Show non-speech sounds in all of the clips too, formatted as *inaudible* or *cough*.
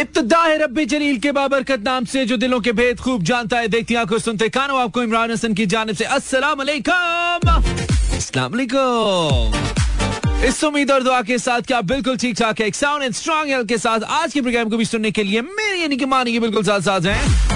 इब्तदा है जलील के बाबरकत नाम से, जो दिलों के भेद खूब जानता है, देखती आँखों सुनते कानो, आपको इमरान हसन की जानब से अस्सलाम वालेकुम इस उम्मीद और दुआ के साथ क्या बिल्कुल ठीक ठाक है, एक साउंड एंड स्ट्रांग हेल्थ के साथ आज के प्रोग्राम को भी सुनने के लिए मेरी यानी कि मानिए बिल्कुल साथ साथ हैं।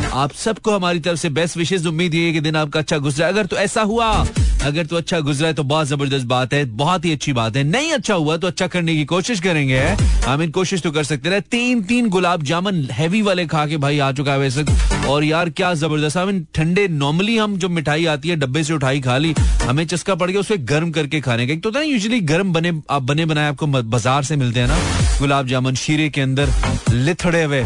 आप सबको हमारी तरफ़ से बेस्ट विशेष उम्मीद है कि दिन आपका अच्छा गुजरा। अगर तो ऐसा हुआ, अगर तो अच्छा गुजरा है तो बहुत ज़बरदस्त बात है, बहुत ही अच्छी बात है। नहीं अच्छा हुआ तो अच्छा करने की कोशिश करेंगे। हम इन कोशिश तो कर सकते हैं तीन तीन गुलाब जामुन हैवी वाले खा के भाई आ चुका है वैसे और यार, क्या ज़बरदस्त। हम ठंडे नॉर्मली हम जो मिठाई आती है, डब्बे से उठाई खा ली, हमें चस्का पड़ गया, उसे गर्म करके खाने का। एक तो ना यूजली गर्म बने, आप बने बनाए आपको बाज़ार से मिलते हैं ना, गुलाब जामुन शीरे के अंदर लिथड़े हुए।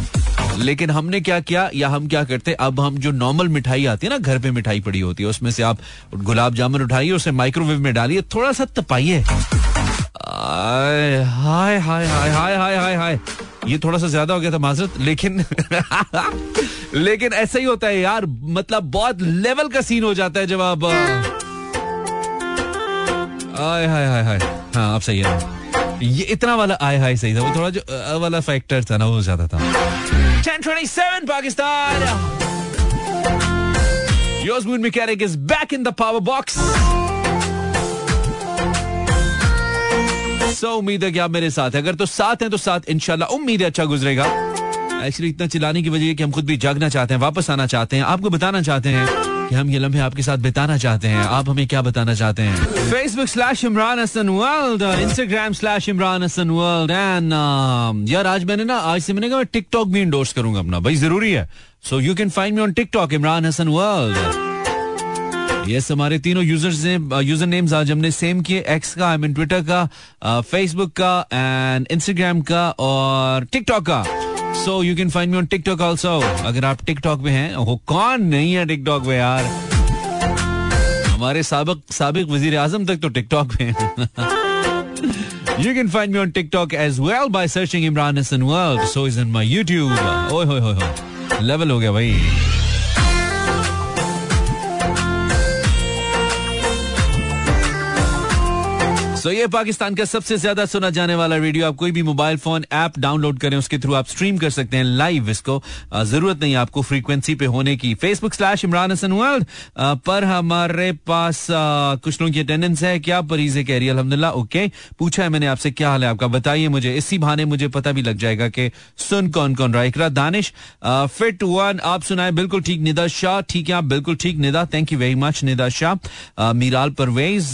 लेकिन हमने क्या किया या हम क्या करते, अब हम जो नॉर्मल मिठाई आती है ना, घर पे मिठाई पड़ी होती है, उसमें से आप गुलाब जामुन उठाइए, उसे माइक्रोवेव में डालिए थोड़ा सा तपाइए हाय हाय हाय हाय हाय हाय ये थोड़ा सा ज़्यादा हो गया था माजरत, लेकिन *laughs* लेकिन ऐसा ही होता है यार मतलब बहुत लेवल का सीन हो जाता है जब आप हाय हाय हाय हाय। हाँ आप सही है। ये इतना वाला आय, हाय सही था, वो थोड़ा जो वाला फैक्टर था ना, वो ज़्यादा था। 1027 Pakistan. Yours Moon Mechanic, is back in the power box. So, उम्मीद है कि आप मेरे साथ हैं अगर तो साथ हैं तो साथ इनशाला उम्मीद है अच्छा गुजरेगा एक्चुअली इतना चिल्लाने की वजह कि हम खुद भी जागना चाहते हैं, वापस आना चाहते हैं आपको बताना चाहते हैं कि हम ये लम्हे आपके साथ बिताना चाहते हैं। आप हमें क्या बताना चाहते हैं? Facebook slash Imran Hasan world Instagram slash Imran Hasan world and यार आज मैंने ना, आज से मैंने कहा टिकटॉक भी इंडोर्स करूँगा अपना। भाई, ज़रूरी है। So you can find me on TikTok Imran Hasan world yes हमारे तीनों यूज़र्स ने यूज़र नेम्स आज हमने सेम किए। एक्स का आई मीन ट्विटर का फेसबुक का एंड इंस्टाग्राम का, और टिकटॉक का। So you can find me on TikTok also अगर आप टिकटॉक में हैं वो कौन नहीं है टिकटॉक में यार? हमारे सबक सबक वज़ीर आज़म तक तो टिकटॉक में you can find me on TikTok as well by searching Imran Hasan world so is in my YouTube होए होए लेवल हो गया भाई। सो ये पाकिस्तान का सबसे ज़्यादा सुना जाने वाला रेडियो आप कोई भी मोबाइल फ़ोन ऐप डाउनलोड करें, उसके थ्रू आप स्ट्रीम कर सकते हैं लाइव इसको। ज़रूरत नहीं आपको फ्रीक्वेंसी पे होने की। Facebook slash Imran Hasan world पर हमारे पास कुछ लोगों की अटेंडेंस है। क्या परीजे कह रही है? अलहमदिल्ला ओके पूछा है मैंने आपसे, क्या हाल है आपका? बताइए मुझे। इसी बहाने मुझे पता भी लग जाएगा कि सुन कौन कौन रहा इकरा दानिश फिट वन आप सुनाए। बिल्कुल ठीक, निदा शाह। ठीक है, आप बिल्कुल ठीक, Nida. Thank you very much Nida Shah. Meeral Parvez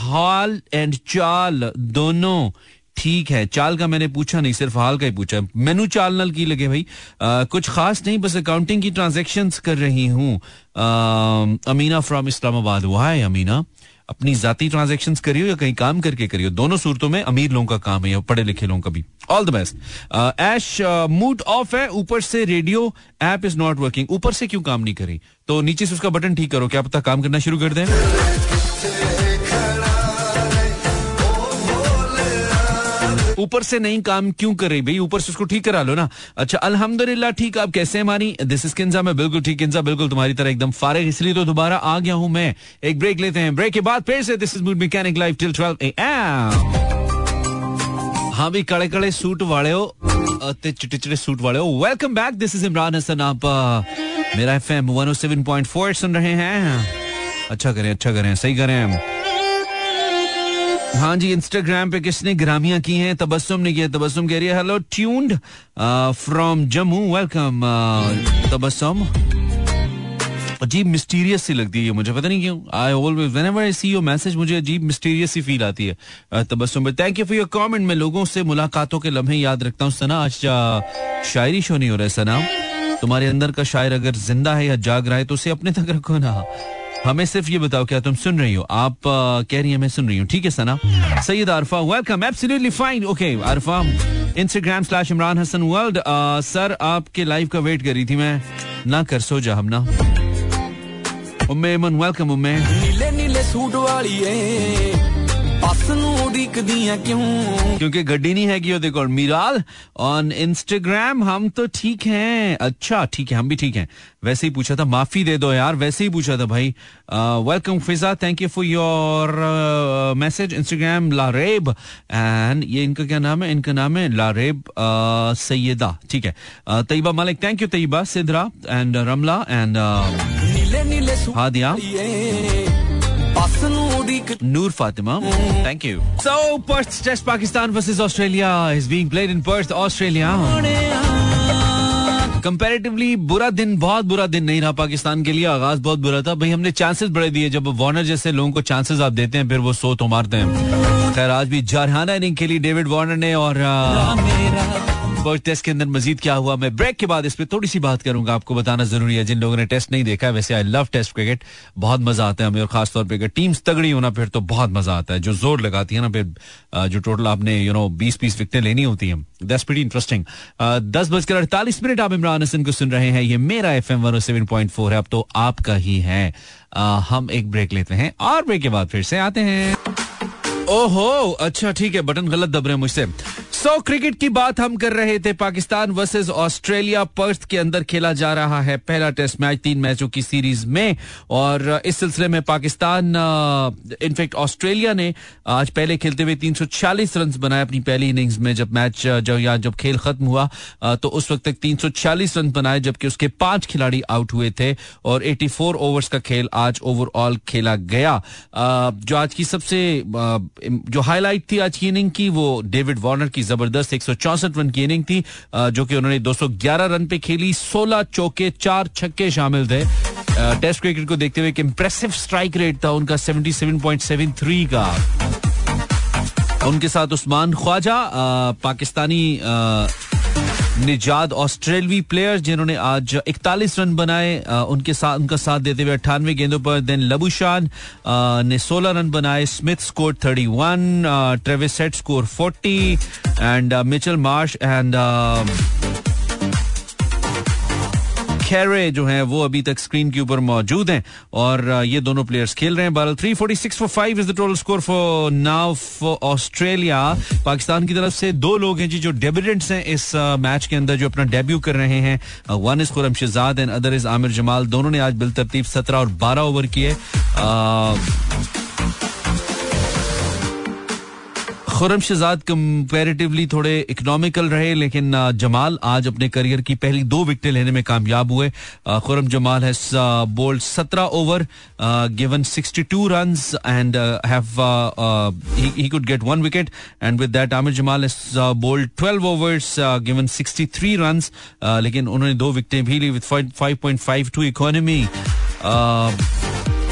hall and चाल दोनों ठीक है। चाल का मैंने पूछा नहीं सिर्फ़ हाल का ही पूछा। मेनू चाल नल की लगे भाई। आ, कुछ खास नहीं बस अकाउंटिंग की ट्रांजेक्शन कर रही हूँ। अमीना फ्रॉम इस्लामाबाद। हुआ है अमीना। अपनी जाती ट्रांजेक्शन करियो या कहीं काम करके करियो? दोनों सूरतों में अमीर लोगों का काम है या पढ़े लिखे लोगों का भी। All the best Aish mood off है। ऊपर से radio app is not working ऊपर से क्यों काम नहीं करी? तो नीचे से उसका बटन ठीक करो। क्या पता काम करना शुरू कर दें। ऊपर से नहीं काम क्यों कर? रही भाई, ऊपर से उसको ठीक करा लो ना। अच्छा अल्हम्दुलिल्लाह, ठीक आप कैसे हैं मानी? दिस इज़ किंजा मैं बिल्कुल ठीक किंजा बिल्कुल तुम्हारी तरह एकदम फारिग, इसलिए तो दोबारा आ गया हूँ मैं। एक ब्रेक लेते हैं। ब्रेक के बाद फिर से this is mood mechanic live till 12 AM हाँ भी कड़े कड़े सूट वाले हो चिटे चिटे सूट वाले हो। Welcome back this is Imran Hasan आप मेरा एफएम 107.4 सुन रहे हैं। अच्छा करें अच्छा करें, सही करें। हाँ जी इंस्टाग्राम पे किसने ग्रामियाँ की हैं? तबस्सुम ने किया, तबस्सुम कह रही है hello tuned from Jammu welcome Tabassum. अजीब मिस्टीरियस सी लगती है मुझे पता नहीं क्यों। I always whenever I see your message मुझे अजीब मिस्टीरियस सी फील आती है तबस्सुम पर thank you for your comment मैं लोगों से मुलाकातों के लम्हे याद रखता हूँ। सना, आज शायरी शो नहीं हो रहा है, सना। तुम्हारे अंदर का शायर अगर ज़िंदा है या जाग रहा है तो उसे अपने तक रखो ना। हमें सिर्फ़ ये बताओ, क्या तुम सुन रही हो? आप कह रही है, मैं सुन रही हूँ। ठीक है, Sana. Syed Arfa welcome absolutely fine okay Arfa Instagram slash Imran Hasan world sir, आपके लाइव का वेट कर रही थी मैं। ना कर, सो जा हम ना। उम्मे वेलकम उम्मे। नीले नीले सूट वाली क्योंकि गड्डी नहीं है कि देखो मीराल ऑन इंस्टाग्राम हम तो ठीक हैं। अच्छा ठीक है हम भी ठीक हैं। वैसे ही पूछा था माफ़ी दे दो यार वैसे ही पूछा था भाई। Welcome Fiza thank you for your message Instagram Laraib and ये इनका क्या नाम है? इनका नाम है लारेब सैयदा ठीक है। Tayyaba Malik thank you Tayyaba Sidra and Ramla and Hadiya. Noor Fatima. Thank you. So, Perth Test Pakistan versus Australia is being played in Perth, Australia. Comparatively बुरा दिन बहुत बुरा दिन नहीं रहा पाकिस्तान के लिए आगाज़ बहुत बुरा था भाई हमने चांसेस बढ़े दिए जब वार्नर जैसे लोगों को चांसेस आप देते हैं फिर वो सो तो मारते हैं खैर आज भी जारहाना इनिंग खेली डेविड वार्नर ने और फ़र्स्ट टेस्ट के अंदर मजीद क्या हुआ? मैं ब्रेक के बाद इस पर थोड़ी सी बात करूँगा। आपको बताना ज़रूरी है। जिन लोगों ने टेस्ट नहीं देखा, वैसे आई लव टेस्ट क्रिकेट बहुत मज़ा आता है हमें, और खासतौर पर टीम्स तगड़ी होना फिर तो बहुत मज़ा आता है। जो ज़ोर लगाती है ना, फिर जो टोटल आपने यू नो बीस बीस विकटें लेनी होती हैं दैट्स इंटरेस्टिंग दस बजकर अड़तालीस मिनट आप इमरान हसन को सुन रहे हैं। ये मेरा F M one seven point four है अब तो आपका ही है। हम एक ब्रेक लेते हैं, और ब्रेक के बाद फिर से आते हैं। ओहो अच्छा ठीक है, बटन गलत दब रहे हैं मुझसे। सो क्रिकेट की बात हम कर रहे थे, पाकिस्तान वर्सेस ऑस्ट्रेलिया पर्थ के अंदर खेला जा रहा है पहला टेस्ट मैच, तीन मैचों की सीरीज़ में। और इस सिलसिले में पाकिस्तान इनफैक्ट ऑस्ट्रेलिया ने आज पहले खेलते हुए 340 रन बनाए अपनी पहली इनिंग्स में, जब मैच जब या, जब खेल खत्म हुआ तो उस वक्त तक 340 रन बनाए, जबकि उसके पाँच खिलाड़ी आउट हुए थे। और 84 ओवर्स का खेल आज ओवरऑल खेला गया। जो आज की सबसे जो हाईलाइट थी आज की इनिंग की, वो डेविड वार्नर की ज़बरदस्त एक रन की इनिंग थी जो कि उन्होंने 211 रन पे खेली 16 चौके, चार छक्के शामिल थे। टेस्ट क्रिकेट को देखते हुए एक इंप्रेसिव स्ट्राइक रेट था उनका 77.73 का। उनके साथ उस्मान ख्वाजा पाकिस्तानी निजाद ऑस्ट्रेलवी प्लेयर जिन्होंने आज 41 रन बनाए उनके साथ, उनका साथ देते हुए अट्ठानवे गेंदों पर, देन लबुशान ने 16 रन बनाए, Smith score 31 Travis set score 40 and Mitchell Marsh and खेरे जो हैं, वो अभी तक स्क्रीन के ऊपर मौजूद हैं। और ये दोनों प्लेयर्स खेल रहे हैं। बारह three forty six for five is the total score for now for Australia Pakistan की तरफ़ से दो लोग हैं जी जो डेबिडेंट्स हैं इस मैच के अंदर जो अपना डेब्यू कर रहे हैं। One is Khurram Shahzad and other is Aamir Jamal. दोनों ने आज बिल तरतीब सत्रह और बारह ओवर किए। खुरम शहजाद कंपेरेटिवली थोड़े इकोनॉमिकल रहे लेकिन जमाल आज अपने करियर की पहली दो विकटें लेने में कामयाब हुए। खुरम जमाल हैज़ बोल्ड सत्रह over given 62 runs and uh, have uh, uh, he, he could get one Aamir Jamal 12 overs uh, given 63 runs uh, लेकिन उन्होंने दो विकटें भी ली with 5.52 इकोनॉमी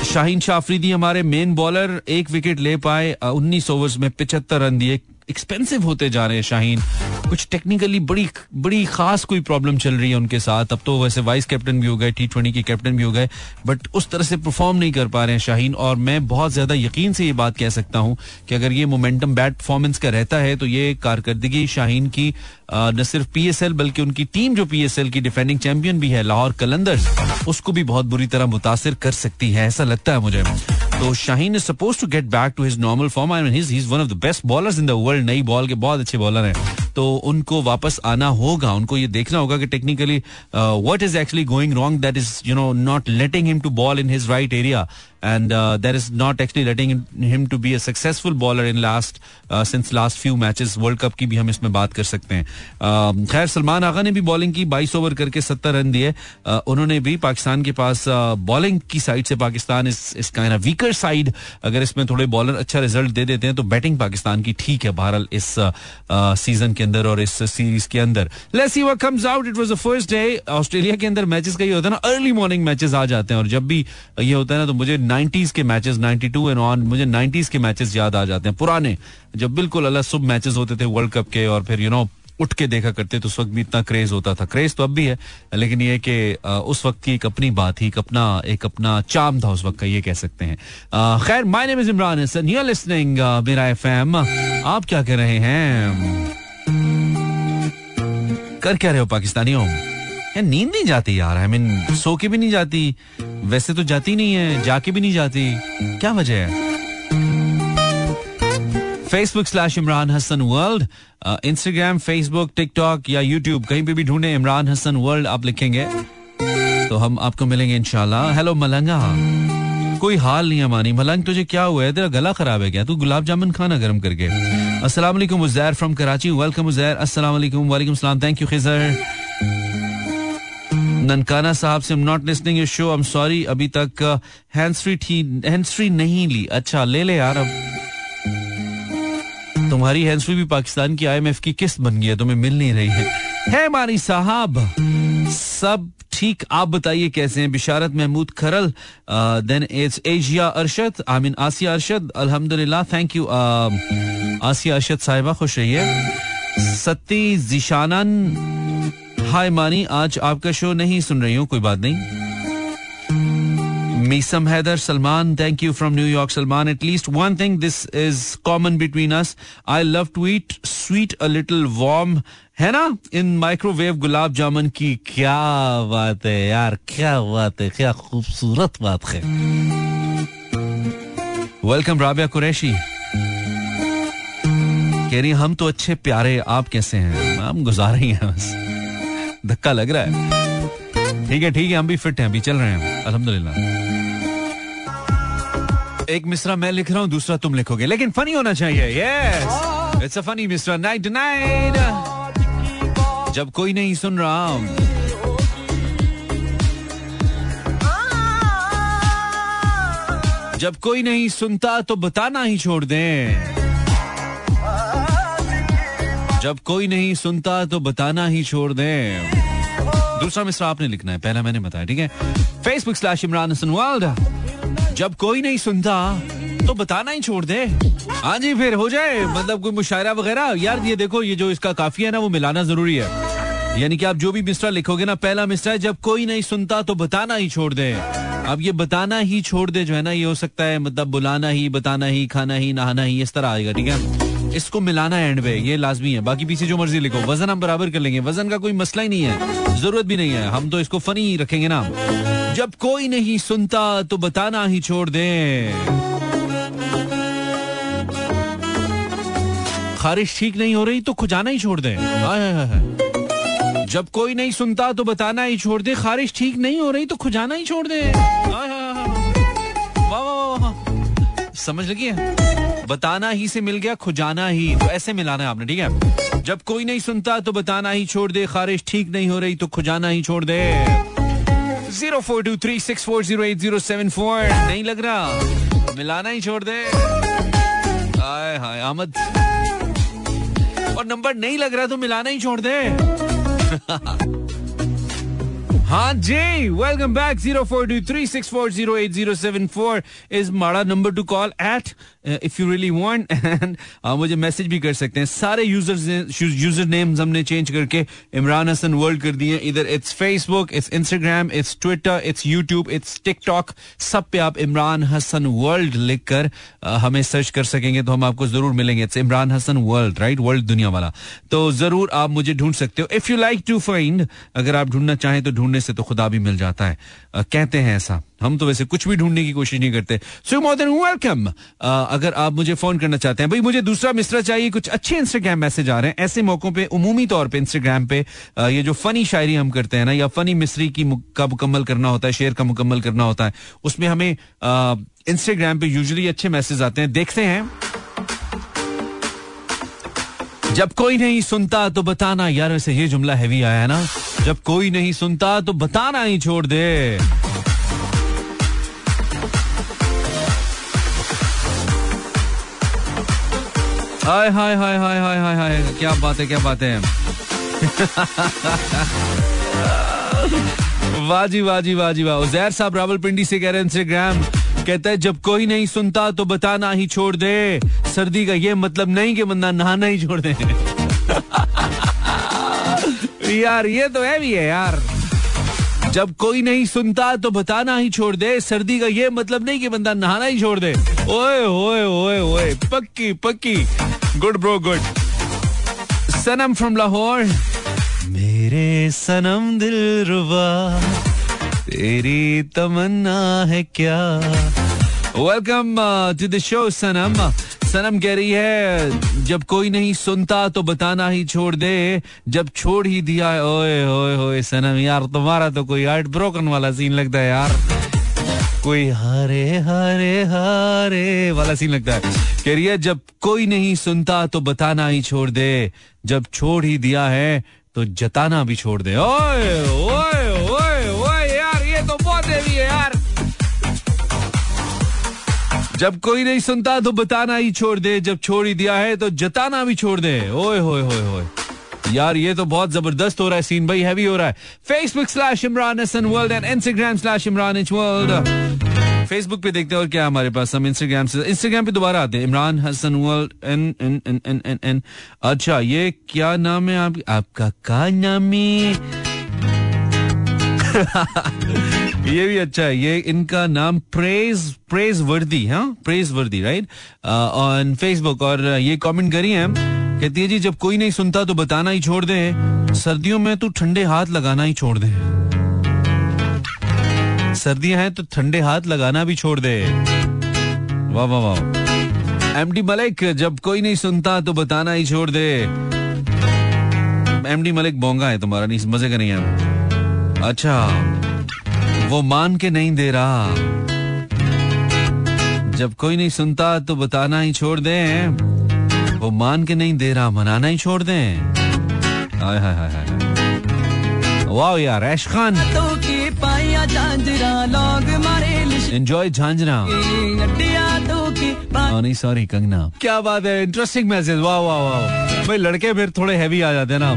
शाहीन शाफरीदी हमारे मेन बॉलर एक विकेट ले पाए उन्नीस ओवर्स में पिछहत्तर रन दिए। एक्सपेंसिव होते जा रहे हैं, शाहीन। कुछ टेक्निकली बड़ी बड़ी खास कोई प्रॉब्लम चल रही है उनके साथ। अब तो वैसे वाइस कैप्टन भी हो गए टी ट्वेंटी के कैप्टन भी हो गए बट उस तरह से परफॉर्म नहीं कर पा रहे हैं, शाहीन। और मैं बहुत ज़्यादा यकीन से ये बात कह सकता हूँ कि अगर ये मोमेंटम बैट परफॉर्मेंस का रहता है तो ये कारकर्दगी शाहीन की न सिर्फ़ पीएसएल बल्कि उनकी टीम जो पीएसएल की डिफेंडिंग चैंपियन भी है, लाहौर कलंदर्स, उसको भी बहुत बुरी तरह मुतासर कर सकती है, ऐसा लगता है मुझे। तो Shaheen is suppose to get back to his normal form I mean he is one of the best bowlers in the world नई बॉल के बहुत अच्छे बॉलर हैं। तो उनको वापस आना होगा, उनको ये देखना होगा कि technically what is actually going wrong that is you know not letting him to bowl in his right area and uh, that is not actually letting him to be a successful bowler in last uh, since last few matches. World cup की भी हम इसमें बात कर सकते हैं। Uh, खैर सलमान आगा ने भी बॉलिंग की 22 ओवर करके 70 रन दिए। Uh, उन्होंने भी पाकिस्तान के पास बॉलिंग uh, की साइड से पाकिस्तान इस इस काइंड ऑफ़ वीकर साइड अगर इसमें थोड़े बॉलर अच्छा रिज़ल्ट दे देते हैं तो बैटिंग पाकिस्तान की ठीक है बहरहाल इस सीज़न के अंदर और इस सीरीज़ के अंदर। Let's see what comes out it was the first day Australia के अंदर मैचेस का ये होता है ना अर्ली मॉर्निंग मैचेस आ जाते हैं। और जब भी ये होता है ना तो मुझे नाइनटीज के मैचेस 92 एंड ऑन मुझे नाइनटीज के मैचेस याद आ जाते हैं। पुराने, जब बिल्कुल अलग सब मैचेस होते थे वर्ल्ड कप के और फिर यू नो उठ के देखा करते तो उस वक्त भी इतना क्रेज होता था। क्रेज तो अब भी है, लेकिन ये कि उस वक्त की एक अपनी बात ही, एक अपना एक अपना चाम था उस वक्त का, ये कह सकते हैं। खैर my name is Imran Hasan you listening मेरा एफएम आप क्या कह रहे हैं? कर क्या रहे हो, पाकिस्तानियों? यार, नींद नहीं जाती यार। आई मीन सो के भी नहीं जाती। वैसे तो जाती नहीं है, जाके भी नहीं जाती। क्या वजह है? Facebook slash Imran Hasan world Instagram Facebook TikTok या यूट्यूब कहीं पे भी ढूंढे इमरान हसन वर्ल्ड आप लिखेंगे तो हम आपको मिलेंगे इनशाला हेलो मलंगा। कोई हाल नहीं है मानी। मलंग, तुझे क्या हुआ है? तेरा गला खराब है क्या? तू गुलाब जामुन खाना गर्म करके। Uzair from Karachi welcome Uzair. सलाम। Thank you Khizar. ननकाना साहब से not listening your show I am sorry अभी तक हैंड्स फ्री थी हैंड्स फ्री नहीं ली। अच्छा ले ले यार, अब। तुम्हारी हैंड्स फ्री भी पाकिस्तान की आईएमएफ की किस्त बन गई है, तुम्हें मिल नहीं रही है। है मारी साहब, सब ठीक, आप बताइए कैसे हैं? Bisharat Mahmood Kharal then it's Asia Arshad I mean Asia Arshad अल्हम्दुलिल्लाह थैंक यू आसिया अरशद साहिबा, खुश रहिए। सत्ती जिशानन हाय मानी आज आपका शो नहीं सुन रही हूँ, कोई बात नहीं। Meesam Haider Salman thank you from New York Salman at least one thing this is common between us I love to eat sweet a little warm है ना? इन माइक्रोवेव गुलाब जामुन की क्या बात है यार? क्या बात है? क्या खूबसूरत बात है। वेलकम राबिया कुरैशी कह रही हम तो अच्छे प्यारे, आप कैसे हैं? हम गुजार ही हैं बस। धक्का लग रहा है। ठीक है ठीक है, हम भी फिट हैं, अभी चल रहे हैं। अल्हम्दुलिल्लाह। एक मिसरा मैं लिख रहा हूँ, दूसरा तुम लिखोगे। लेकिन फनी होना चाहिए यस इट्स अ फनी मिसरा नाइट नाइट जब कोई नहीं सुन रहा जब कोई नहीं सुनता तो बताना ही छोड़ दें। जब कोई नहीं सुनता तो बताना ही छोड़ दें। दूसरा मिसरा आपने लिखना है, पहला मैंने बताया, ठीक है? Facebook slash Imran Hasan world जब कोई नहीं सुनता तो बताना ही छोड़ दे। हाँ जी, फिर हो जाए मतलब कोई मुशायरा वगैरह। यार, ये देखो, ये जो इसका काफ़ी है ना, वो मिलाना ज़रूरी है। यानी कि आप जो भी मिसरा लिखोगे ना, पहला मिसरा है, जब कोई नहीं सुनता तो बताना ही छोड़ दे। अब ये बताना ही छोड़ दे, जो है ना, ये हो सकता है मतलब बुलाना ही, बताना ही, खाना ही, नहाना ही, इस तरह आएगा, ठीक है? इसको मिलाना एंड पे, ये लाजमी है। बाकी पीछे जो मर्ज़ी लिखो, वज़न हम बराबर कर लेंगे। वज़न का कोई मसला ही नहीं है, ज़रूरत भी नहीं है। हम तो इसको फनी रखेंगे ना। जब कोई नहीं सुनता तो बताना ही छोड़ दे। खारिश ठीक नहीं हो रही तो खुजाना ही छोड़ दे। जब कोई नहीं सुनता तो बताना ही छोड़ दे। खारिश ठीक नहीं हो रही तो खुजाना ही छोड़ दे। समझ लगी है? बताना ही से मिल गया, खुजाना ही। तो ऐसे मिलाना है आपने, ठीक है? जब कोई नहीं सुनता तो बताना ही छोड़ दे। खारिश ठीक नहीं हो रही तो खुजाना ही छोड़ दे। Zero four two three six four zero eight zero seven four. नहीं लग रहा? मिलाना ही छोड़ दे। हाय हाय अहमद और नंबर नहीं लग रहा तो मिलाना ही छोड़ दे। *laughs* हाँ जी welcome back zero four two three six four zero eight zero seven four is माड़ा number to call at if you really want and मुझे मैसेज भी कर सकते हैं। सारे यूज़र्स यूज़र नेम्स हमने चेंज करके इमरान हसन वर्ल्ड कर दिए इधर it's Facebook it's Instagram it's Twitter it's YouTube it's TikTok सब पे आप इमरान हसन वर्ल्ड लिख कर हमें सर्च कर सकेंगे तो हम आपको ज़रूर मिलेंगे। It's Imran Hasan world right world दुनिया वाला। तो ज़रूर आप मुझे ढूंढ सकते हो। If you like to find अगर आप ढूंढना चाहें तो ढूँढने से तो खुदा भी मिल जाता है। कहते हैं ऐसा। हम तो वैसे कुछ भी ढूँढने की कोशिश नहीं करते। सो मोर देन वेलकम अगर आप मुझे फ़ोन करना चाहते हैं, भाई, मुझे दूसरा मिसरा चाहिए, कुछ अच्छे इंस्टाग्राम मैसेज आ रहे हैं, ऐसे मौकों पे, उमूमी तौर पे इंस्टाग्राम पे ये जो फनी शायरी हम करते हैं ना, या फनी मिसरी की का मुकम्मल करना होता है, शेर का मुकम्मल करना होता है, उसमें हमें इंस्टाग्राम पे यूजली अच्छे मैसेज आते हैं। देखते हैं। जब कोई नहीं सुनता तो बताना, यार, वैसे ये जुमला हैवी आया है ना। जब कोई नहीं सुनता तो बताना ही छोड़ दे। Hi hi hi hi hi hi हाय। क्या बात है क्या बात। है वाजी वाजी वाजी, वाह। उजैर साहब रावलपिंडी से कह रहे हैं इंस्टाग्राम कहता है, जब कोई नहीं सुनता तो बताना ही छोड़ दे। सर्दी का ये मतलब नहीं कि बंदा नहाना ही छोड़ दे। *laughs* यार, ये तो है भी है, यार। जब कोई नहीं सुनता तो बताना ही छोड़ दे। सर्दी का ये मतलब नहीं कि बंदा नहाना ही छोड़ दे। ओए ओए ओए ओए, पक्की पक्की। Good bro good Sanam from Lahore. मेरे सनम दिल रुबा। तेरी तमन्ना है क्या? Welcome to the show Sanam. Sanam कह रही है, जब कोई नहीं सुनता तो बताना ही छोड़ दे, जब छोड़ ही दिया ओए ओए ओए, सनम यार, तुम्हारा तो कोई हार्ट ब्रोकन वाला सीन लगता है यार। कोई हरे हरे हरे वाला सीन लगता है। कह रही है, जब कोई नहीं सुनता तो बताना ही छोड़ दे, जब छोड़ ही दिया है तो जताना भी छोड़ दे। ओए ओए जब कोई नहीं सुनता तो बताना ही छोड़ दे जब छोड़ ही दिया है तो जताना भी छोड़ दे। ओए होए होए होए। यार ये तो बहुत ज़बरदस्त हो रहा है सीन भाई हैवी हो रहा है। Facebook slash Imran Hasan world and Instagram slash Imran H world Facebook पे देखते हैं और क्या हमारे पास हम इंस्टाग्राम से इंस्टाग्राम पे दोबारा आते हैं। Imran Hasan world N N N N N N अच्छा ये क्या नाम है आप, आपका का नाम? है *laughs* ये भी अच्छा है, ये इनका नाम प्रेज प्रेज वर्दी हाँ? प्रेज वर्दी राइट ऑन फेसबुक और ये कमेंट करी है। कहती है, जी, जब कोई नहीं सुनता तो बताना ही छोड़ दे। सर्दियों में तो ठंडे हाथ लगाना ही छोड़ दे। सर्दियाँ हैं तो ठंडे हाथ लगाना भी छोड़ दे। वाह वाह वाह। एमडी मलिक जब कोई नहीं सुनता तो बताना ही छोड़ दे। एमडी मलिक बोंगा है तुम्हारा, नहीं, मज़े का नहीं है अच्छा। वो मान के नहीं दे रहा। जब कोई नहीं सुनता तो बताना ही छोड़ दे। वो मान के नहीं दे रहा मनाना ही छोड़ दे। हाय हाय हाय हाय वाह यार ऐश खान। एंजॉय झांझरा नहीं सॉरी कंगना। क्या बात है इंटरेस्टिंग मैसेज वाह वाह वाह। भाई लड़के फिर थोड़े हैवी आ जाते हैं ना।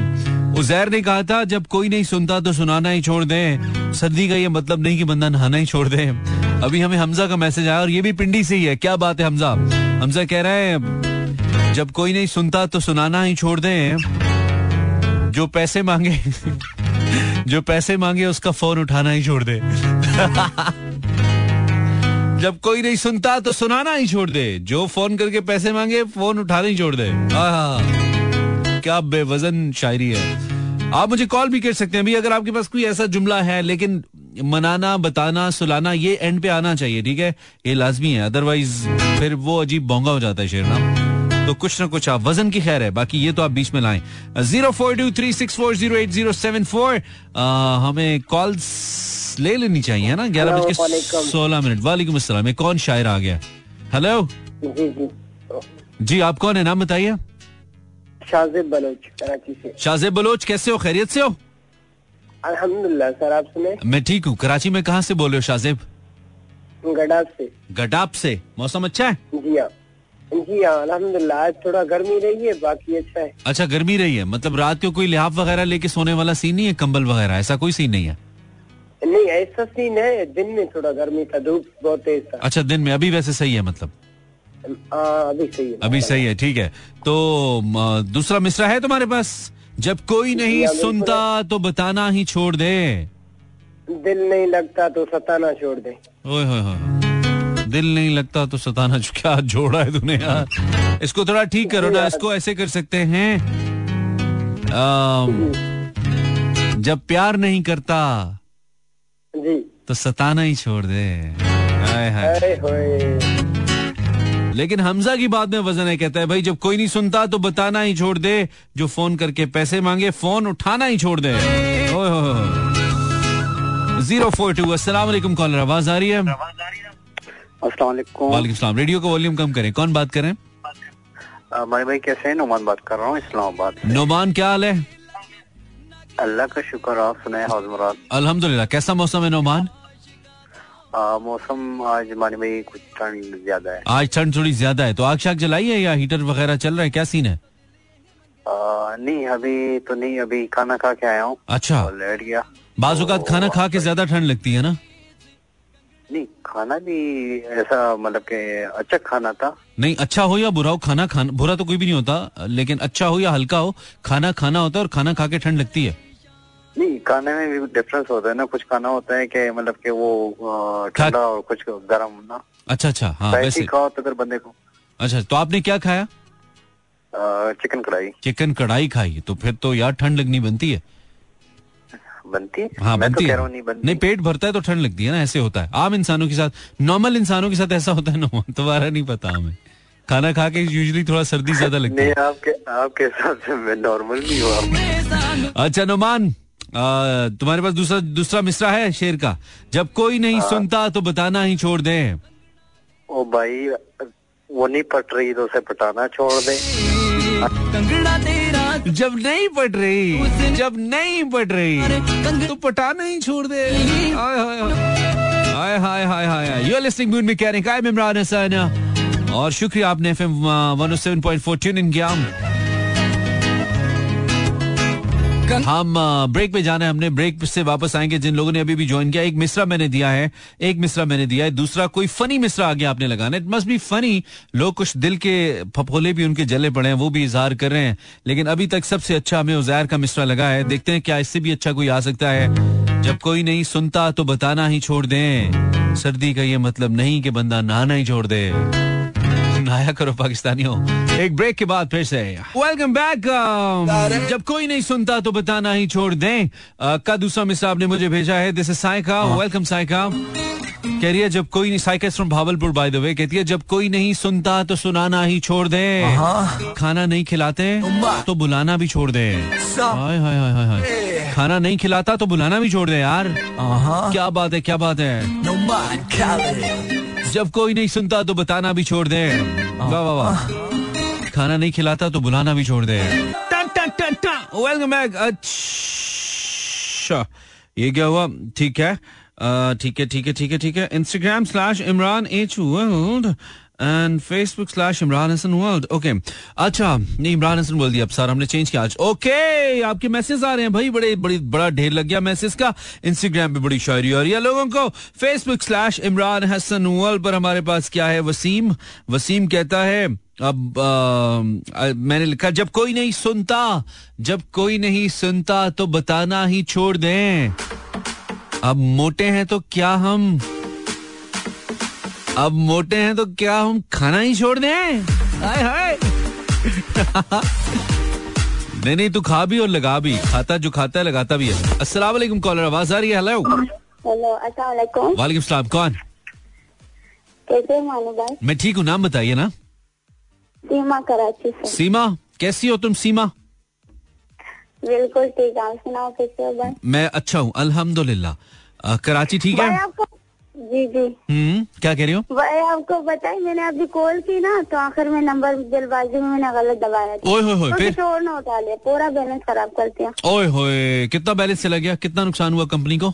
उजैर ने कहा था, जब कोई नहीं सुनता तो सुनाना ही छोड़ दे। सर्दी का ये मतलब नहीं कि बंदा नहाना ही छोड़ दे। अभी हमें हमजा का मैसेज आया और ये भी पिंडी से ही है। क्या बात है हमजा? हमजा कह रहे हैं, जब कोई नहीं सुनता तो सुनाना ही छोड़ दे। जो पैसे मांगे, जो पैसे मांगे उसका फ़ोन उठाना ही छोड़ दे। जब कोई नहीं सुनता तो सुनाना ही छोड़ दे। जो फ़ोन करके पैसे मांगे, फ़ोन उठाना ही छोड़ दे। क्या बेवजन शायरी है। आप मुझे कॉल भी कर सकते हैं। अभी अगर आपके पास कोई ऐसा जुमला है लेकिन मनाना बताना सुलाना ये एंड पे आना चाहिए ठीक है? ये लाजमी है। अदरवाइज़ फिर वो अजीब बोंगा हो जाता है शेर ना तो कुछ ना कुछ आप वज़न की खैर है। बाकी ये तो आप बीच में लाएँ। Zero four two three six four zero eight zero seven four. हमें कॉल्स ले लेनी चाहिए ना? ग्यारह बज के सोलह मिनट। वालेकुम अस्सलाम। में कौन शायर आ गया? हेलो जी आप कौन है? नाम बताइए। शाजिब बलोच कराची से। शाजिब बलोच कैसे हो? खैरियत से हो? अल्हम्दुलिल्लाह सर आप सुने? मैं ठीक हूँ। कराची में कहाँ से बोल रहे हो शाजिब गडाप से। गडाप से। मौसम अच्छा है? जी हाँ। जी हाँ अल्हम्दुलिल्लाह आज थोड़ा गर्मी रही है बाकी अच्छा है। अच्छा गर्मी रही है? मतलब रात को कोई लिहाफ वगैरह लेके सोने वाला सीन नहीं है? कंबल वगैरह ऐसा कोई सीन नहीं है? नहीं ऐसा सीन है दिन में थोड़ा गर्मी था धूप बहुत तेज था। अच्छा दिन में। अभी वैसे सही है मतलब? अभी सही है। अभी सही है ठीक है। तो दूसरा मिसरा है तुम्हारे पास? जब कोई नहीं सुनता तो बताना ही छोड़ दे। दिल नहीं लगता तो सताना छोड़ दे। ओए होए होए दिल नहीं लगता तो सताना क्या जोड़ा है तूने यार। इसको थोड़ा ठीक करो ना इसको ऐसे कर सकते हैं। जब प्यार नहीं करता जी। तो सताना ही छोड़ दे। हाय। हाय लेकिन हमजा की बात में वज़न है कहता है भाई जब कोई नहीं सुनता तो बताना ही छोड़ दे जो फ़ोन करके पैसे मांगे फ़ोन उठाना ही छोड़ दे। ज़ीरो फोर टू अस्सलाम कॉलर आवाज़ आ रही है? अस्सलाम वालेकुम वालेकुम सलाम। रेडियो का वॉल्यूम कम करें। कौन बात करें मानी भाई कैसे हैं? नोमान बात कर रहा हूँ इस्लामाबाद से। नोमान क्या हाल है? अल्लाह का शुक्र आप सुनाए हौज मुराद। अल्हम्दुलिल्लाह कैसा मौसम है नोमान? मौसम आज मानी भाई कुछ ठंड ज़्यादा है। आज ठंड थोड़ी ज़्यादा है तो आग शाग जलाई है या हीटर वगैरह चल रहा है? क्या सीन है? अ, नहीं अभी तो नहीं अभी खाना खा के आया हूँ। अच्छा। लेट गया। बाजुकात खाना खा के ज़्यादा ठंड लगती है ना? नहीं खाना भी ऐसा मतलब के अच्छा खाना था। नहीं अच्छा हो या बुरा हो खाना खाना बुरा तो कोई भी नहीं होता लेकिन अच्छा हो या हल्का हो खाना खाना होता है और खाना खा के ठंड लगती है। नहीं खाने में भी डिफरेंस होता है ना। कुछ खाना होता है कि मतलब कि वो ठंडा और कुछ गर्म ना। अच्छा अच्छा हाँ वैसे खाओ तो फिर बंदे को। अच्छा तो आपने क्या खाया? चिकन कढ़ाई। चिकन कढ़ाई खाई। तो फिर तो यार ठंड लगनी बनती है। बनती? है हाँ मैं बनती तो है नहीं बनती। नहीं पेट भरता है तो ठंड लगती है ना ऐसे होता है। आम इंसानों के साथ नॉर्मल इंसानों के साथ ऐसा होता है ना तुम्हारा नहीं पता हमें खाना खा के यूजली थोड़ा सर्दी ज़्यादा लगती नहीं है। आपके आपके हिसाब से मैं नॉर्मल नहीं हूँ। अच्छा नुमान। तुम्हारे पास दूसरा दूसरा मिसरा है शेर का? जब कोई नहीं हाँ। सुनता तो बताना ही छोड़ दे। ओ भाई वो नहीं पट रही तो उसे पटाना छोड़ दे। जब नहीं पट रही जब नहीं पट रही तो पटाना ही छोड़ दे। Hi hi hi hi hi. You are listening mood में कह रहे? हैं इमरान हसन और शुक्रिया आपने एफएम 107.4 ट्यून इन किया। हम ब्रेक पे जाना है, हमने ब्रेक से वापस आएँगे। जिन लोगों ने अभी भी ज्वाइन किया, एक मिसरा मैंने दिया है, एक मिसरा मैंने दिया है। दूसरा कोई फनी मिसरा आगे आपने लगाना इट मस्ट बी फनी लोग कुछ दिल के फफोले भी उनके जले पड़े हैं, वो भी इजहार कर रहे हैं। लेकिन अभी तक सबसे अच्छा हमें उजैर का मिसरा लगा है। देखते हैं क्या इससे भी अच्छा कोई आ सकता है। जब कोई नहीं सुनता तो बताना ही छोड़ दें। सर्दी का ये मतलब नहीं कि बंदा नहाना ही छोड़ दे। नहाया करो पाकिस्तानियों। एक ब्रेक के बाद फिर से। वेलकम बैक जब कोई नहीं सुनता तो बताना ही छोड़ दें। Uh, का दूसरा मिसरा आपने मुझे भेजा है। This is Saika welcome Saika कह रही है जब कोई नहीं Saika from Bahawalpur by the way कहती है जब कोई नहीं सुनता तो सुनाना ही छोड़ दे। खाना नहीं खिलाते तो बुलाना भी छोड़ दे। हाय हाय हाय हाय हाय। खाना नहीं खिलाता तो बुलाना भी छोड़ दे यार। क्या बात है क्या बात है। जब कोई नहीं सुनता तो बताना भी छोड़ दे। वाह वाह वाह। खाना नहीं खिलाता तो बुलाना भी छोड़ दे। वेलकम बैक अच्छा ये क्या हुआ? ठीक है। ठीक है ठीक है ठीक है ठीक है। Instagram slash Imran H world and Facebook slash Imran Hasan world okay अच्छा नहीं इमरान हसन दिया अब सर हमने चेंज किया आज. ओके आपके मैसेज आ रहे हैं भाई बड़े बड़ी बड़ा ढेर लग गया मैसेज का. इंस्टाग्राम पे बड़ी शायरी हो रही है लोगों को. Facebook slash Imran Hasan world पर हमारे पास क्या है? वसीम. वसीम कहता है अब आ, आ, मैंने लिखा जब कोई नहीं सुनता जब कोई नहीं सुनता तो बताना ही छोड़ दें. अब मोटे हैं तो क्या हम? अब मोटे हैं तो क्या हम खाना ही छोड़ दें? हाय हाय। नहीं नहीं तू खा भी और लगा भी। खाता जो खाता है लगाता भी है। अस्सलाम वालेकुम कॉलर आवाज़ आ रही है? हेलो हेलो अस्सलाम वालेकुम। वालेकुम सलाम कौन? कैसे भाई? मैं ठीक हूँ नाम बताइए ना। सीमा कराची से। सीमा कैसी हो तुम सीमा? बिल्कुल ठीक आप सुनाओ कैसे हो भाई? मैं अच्छा हूँ अल्हम्दुलिल्लाह। कराची ठीक है? आपको जी जी। हम्म क्या कह रही हो? आपको बताइए मैंने अभी कॉल की ना तो आखिर में नंबर जल्दबाजी में मैंने गलत दबाया था। ओए होए होए फिर? और ना उठा लिया पूरा बैलेंस खराब कर दिया। ओए होए कितना बैलेंस चला गया? कितना नुकसान हुआ कंपनी को?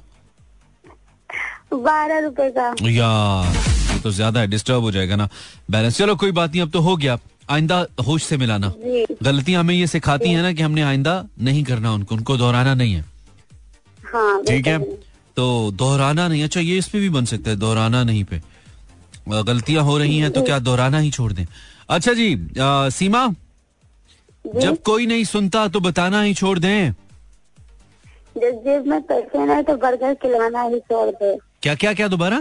बारह रुपए का। यार ये तो ज़्यादा है डिस्टर्ब हो जाएगा ना। बैलेंस चलो कोई बात नहीं अब तो हो गया। आइंदा होश से मिलाना। गलतियाँ हमें ये सिखाती है ना कि हमने आइंदा नहीं करना उनको उनको दोहराना नहीं है। हाँ ठीक है। तो दोहराना नहीं। अच्छा ये इस पे भी बन सकता है दोहराना नहीं पे। गलतियाँ हो रही हैं तो क्या दोहराना ही छोड़ दें? अच्छा जी अ, सीमा जब कोई नहीं सुनता तो बताना ही छोड़ दें। जब जेब में पैसे नहीं तो बर्गर खिलाना ही छोड़ दे। क्या क्या क्या दोबारा?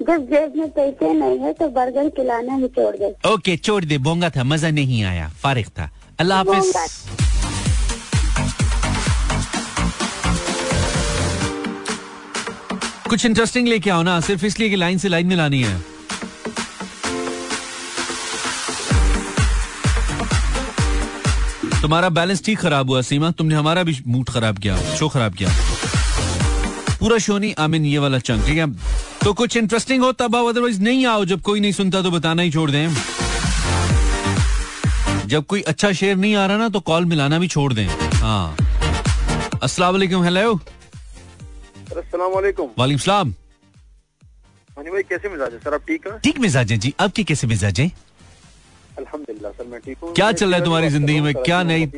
जब जेब में पैसे नहीं है तो बर्गर खिलाना ही छोड़ दे। ओके छोड़ दे बोंगा था मज़ा नहीं आया फारिग था। अल्लाह हाफिज। कुछ इंटरेस्टिंग लेके आओ ना, सिर्फ़ इसलिए कि लाइन से लाइन मिलानी है। तुम्हारा बैलेंस ठीक खराब हुआ, सीमा। तुमने हमारा भी मूड खराब किया शो खराब किया। पूरा शो नहीं आई मीन ये वाला चंक ठीक है? तो कुछ इंटरेस्टिंग हो, तब आओ अदरवाइज़ नहीं आओ। जब कोई नहीं सुनता तो बताना ही छोड़ दें। जब कोई अच्छा शेर नहीं आ रहा ना तो कॉल मिलाना भी छोड़ दें। हाँ। वालेकुम हेलो वालेकुम। वालेकुम सलाम। मनी भाई कैसे मिजाज है? सर आप ठीक हैं? ठीक मिजाज है जी। आपके कैसे मिजाज है? अल्हम्दुलिल्लाह सर मैं ठीक हूँ। क्या चल रहा है तुम्हारी ज़िंदगी में? क्या नई-।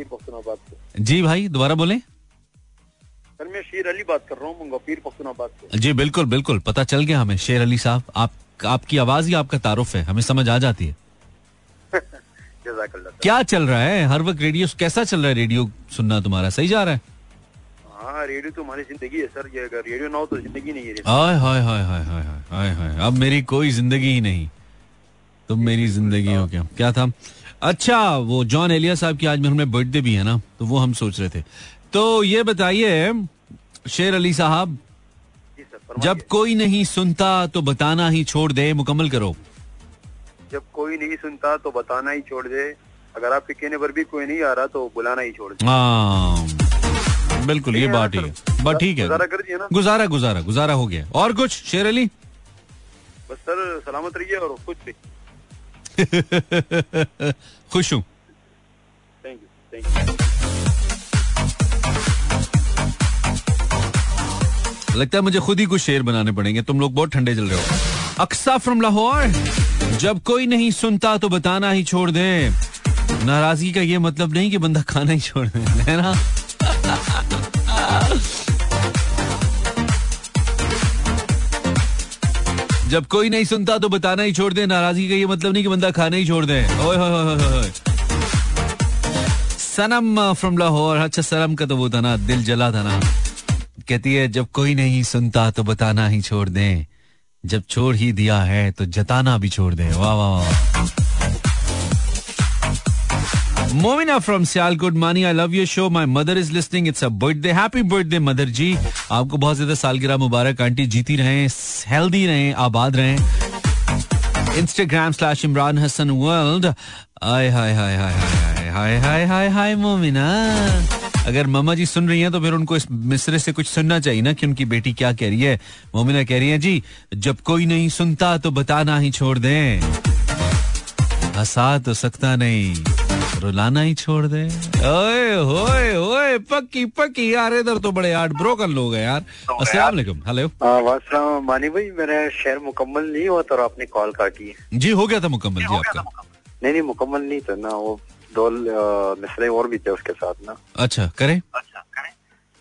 जी भाई दोबारा बोले। सर मैं शीर अली बात कर रहा हूँ मुंगफीर पख्तूनाबाद से। जी बिल्कुल बिल्कुल पता चल गया हमें। शेर अली साहब आप आपकी आवाज़ ही आपका तारुफ है। हमें समझ आ जाती है। *laughs* क्या चल रहा है? हर वक्त रेडियो कैसा चल रहा है रेडियो सुनना तुम्हारा? सही जा रहा है? अब मेरी कोई ज़िंदगी ही नहीं। तुम तो मेरी ज़िंदगी हो क्या? क्या था? अच्छा वो जॉन एलिया साहब की आज में हमने बर्थडे भी है ना तो वो हम सोच रहे थे। तो ये बताइए शेर अली साहब जब कोई नहीं सुनता तो बताना ही छोड़ दे मुकम्मल करो। जब कोई नहीं सुनता तो बताना ही छोड़ दे। अगर आपके कहने पर भी कोई नहीं आ रहा तो बुलाना ही छोड़ दे। हाँ। बिल्कुल ये बात ठीक है। बात ठीक है। गुजारा कर दिया ना। गुजारा गुजारा गुजारा हो गया। और कुछ शेर अली? बस सर सलामत रहिए और खुश भी *laughs* खुश हूँ। थैंक यू थैंक यू लगता है मुझे खुद ही कुछ शेर बनाने पड़ेंगे। तुम लोग बहुत ठंडे चल रहे हो। अक्सा फ्रॉम लाहौर। जब कोई नहीं सुनता तो बताना ही छोड़ दे। नाराज़गी का ये मतलब नहीं कि बंदा खाना ही छोड़ दे है ना? जब कोई नहीं सुनता तो बताना ही छोड़ दे। नाराज़गी का ये मतलब नहीं कि बंदा खाना ही छोड़ दे। सनम फ्रॉम लाहौर। अच्छा सनम का तो वो था ना, दिल जला था ना। कहती है, जब कोई नहीं सुनता तो बताना ही छोड़ दे। जब छोड़ ही दिया है तो जताना भी छोड़ दे। वाह वाह वाह। Momina from Sialkot Mani I love your show my mother is listening it's a birthday happy birthday mother ji आपको बहुत ज़्यादा सालगिरह मुबारक, आंटी। जीती रहें हेल्दी रहें, आबाद रहें। Instagram slash Imran Hasan world hi hi hi hi hi hi hi hi Momina अगर मम्मा जी सुन रही हैं तो फिर उनको इस मिसरे से कुछ सुनना चाहिए ना कि उनकी बेटी क्या कह रही है। मोमिना कह रही है, जी, जब कोई नहीं सुनता तो बताना ही छोड़ दें। हंसा तो सकता नहीं। रुलाना ही छोड़ दे। ओए होए होए पक्की पक्की यार इधर तो बड़े आठ ब्रोकन लोग हैं यार। अस्सलाम वालेकुम हेलो वासलाम मानी भाई मेरा शेयर मुकम्मल नहीं हुआ तो आपने कॉल काटी जी हो गया था मुकम्मल जी आपका। नहीं नहीं मुकम्मल नहीं था ना वो दो मिसरे और भी थे उसके साथ ना। अच्छा करें।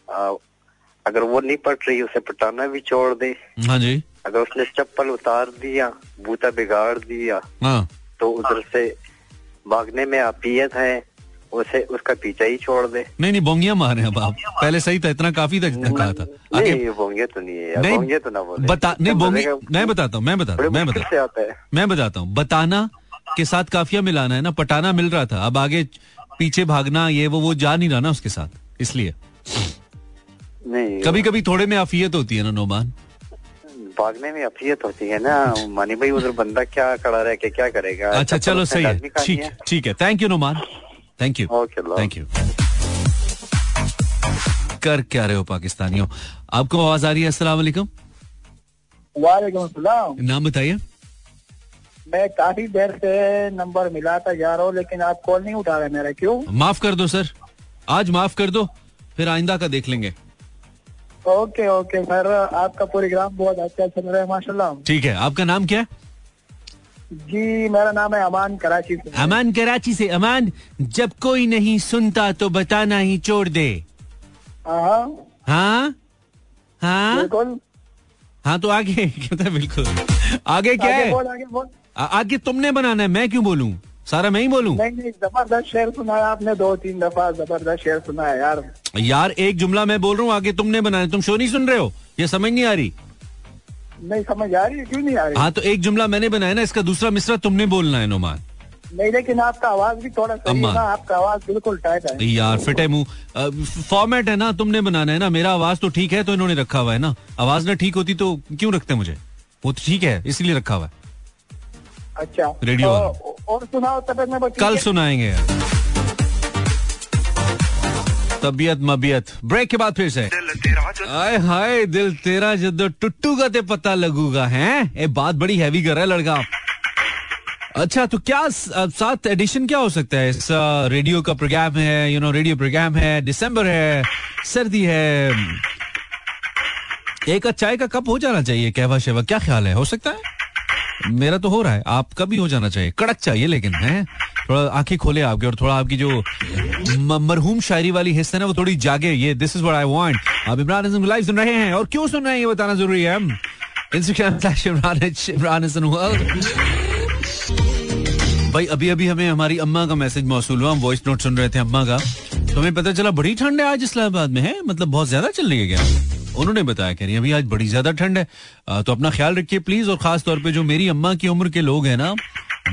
अ, अगर वो नहीं पट रही उसे पटाना भी छोड़ दे। हाँ जी। अगर उसने चप्पल उतार दिया बूता बिगाड़ दिया हाँ। तो उधर से भागने में अपियत है उसे उसका पीछा ही छोड़ दे। नहीं नहीं बोंगिया मारे अब आप। पहले सही था इतना काफ़ी था जितना कहा था। आगे। नहीं बोंगे तो नहीं है यार, नहीं बोंगे तो ना बोले। बता नहीं बोंगी बोलेगा- मैं बताता हूँ मैं बताता हूँ मैं बताता है। मैं बताता हूँ बताना के साथ काफिया मिलाना है ना पटाना मिल रहा था अब आगे पीछे भागना ये वो वो जा नहीं रहा ना उसके साथ इसलिए। नहीं कभी कभी थोड़े में आफियत होती है ना नोमान। भागने में अफियत होती है ना। मानी भाई उधर बंदा क्या खड़ा रह के क्या करेगा? अच्छा चलो सही है। ठीक ठीक है। Thank you Noman thank you okay thank you कर क्या रहे हो पाकिस्तानियों? आपको आवाज़ आ रही है? अस्सलाम वालेकुम। वालेकुम सलाम। नाम बताइए। मैं काफ़ी देर से नंबर मिलाता जा रहा हूँ लेकिन आप कॉल नहीं उठा रहे मेरा क्यों? माफ़ कर दो सर। आज माफ़ कर दो फिर आइंदा का देख लेंगे। ओके ओके सर आपका प्रोग्राम बहुत अच्छा चल रहा है माशाल्लाह। ठीक है आपका नाम क्या? है जी मेरा नाम है अमान कराची से। अमान कराची से। अमान जब कोई नहीं सुनता तो बताना ही छोड़ दे। हाँ हाँ। हाँ? बिल्कुल। हाँ तो आगे कहता *laughs* है बिल्कुल। आगे क्या आगे है? बोल आगे बोल। आ- आगे तुमने बनाना है मैं क्यों बोलूँ? सारा मैं ही बोलूँ? नहीं नहीं ज़बरदस्त शेर सुनाया आपने दो तीन दफ़ा ज़बरदस्त शेर सुनाया यार। यार एक जुमला मैं बोल रहा हूँ आगे तुमने बनाया तुम शो नहीं सुन रहे हो? ये समझ नहीं आ रही। नहीं समझ आ रही है क्यों नहीं आ रही? हाँ तो एक जुमला मैंने बनाया ना इसका दूसरा मिसरा तुमने बोलना है नुमान। नहीं लेकिन आपका आवाज़ भी थोड़ा सही है ना आपका आवाज़ बिल्कुल टाइट है। यार फिटे मुँह। फॉर्मेट है ना तुमने बनाना है ना मेरा आवाज़ तो ठीक है तो इन्होंने रखा हुआ है ना। आवाज़ ना ठीक होती तो क्यों रखते मुझे? वो तो ठीक है इसीलिए रखा हुआ है। अच्छा रेडियो तो। और सुनाओ तबियत में बच्ची कल सुनाएँगे। तबीयत मबियत। ब्रेक के बाद फिर से। आय हाय दिल तेरा जदो टुट्टू का ते पता लगूगा हैं? ये बात बड़ी हैवी कर रहा है लड़का। अच्छा तो क्या स- सात एडिशन क्या हो सकता है? इस रेडियो का प्रोग्राम है यू नो रेडियो प्रोग्राम है दिसंबर है सर्दी है। एक चाय का कप हो जाना चाहिए कहवा शेवा क्या ख्याल है? हो सकता है? मेरा तो हो रहा है। आपका भी हो जाना चाहिए। कड़क चाहिए लेकिन, है? थोड़ा आँखें खोले आपके और थोड़ा आपकी जो मरहूम शायरी वाली हिस्सा ना, वो थोड़ी जागे। ये this is what I want आप इमरान हसन लाइव सुन रहे हैं और क्यों सुन रहे हैं, ये बताना ज़रूरी है। इमरान हसन भाई अभी अभी हमें हमारी अम्मा का मैसेज मौसू हुआ। हम वॉइस नोट सुन रहे थे अम्मा का। तो हमें पता चला बड़ी ठंड है आज इस्लामाबाद में है? मतलब बहुत ज़्यादा चल रही है क्या? उन्होंने बताया कह रही अभी आज बड़ी ज़्यादा ठंड है। आ, तो अपना ख्याल रखिए प्लीज़ और खास तौर पे जो मेरी अम्मा की उम्र के लोग हैं ना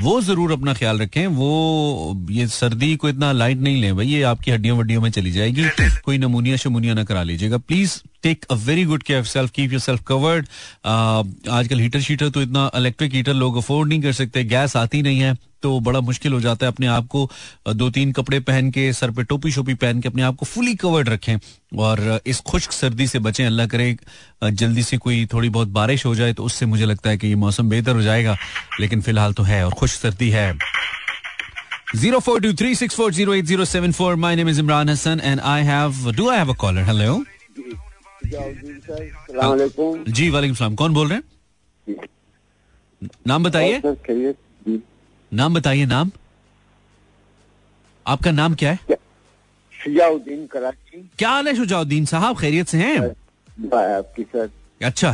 वो ज़रूर अपना ख्याल रखें। वो ये सर्दी को इतना लाइट नहीं लें भाई ये आपकी हड्डियों वड्डियों में चली जाएगी। कोई नमूनिया शमूनिया ना करा लीजिएगा। Please take a very good care self keep your self covered आजकल हीटर शीटर तो इतना इलेक्ट्रिक हीटर लोग अफोर्ड नहीं कर सकते गैस आती नहीं है। तो बड़ा मुश्किल हो जाता है अपने आप को दो तीन कपड़े पहन के सर पे टोपी शोपी पहन के अपने आप को फुली कवर्ड रखें और इस खुश्क सर्दी से बचें अल्लाह करे जल्दी से कोई थोड़ी बहुत बारिश हो जाए तो उससे मुझे लगता है कि ये मौसम बेहतर हो जाएगा लेकिन फ़िलहाल तो है और खुश सर्दी है zero four two three six four zero eight zero seven four. My name is Imran Hassan, and I have. Do I have a caller? Hello. जी वालेकुम सलाम कौन बोल रहे हैं नाम बताइए नाम बताइए नाम। आपका नाम क्या है? शुजाउद्दीन कराची। क्या हाल है शुजाउद्दीन साहब? खैरियत से हैं? आपकी सर। अच्छा।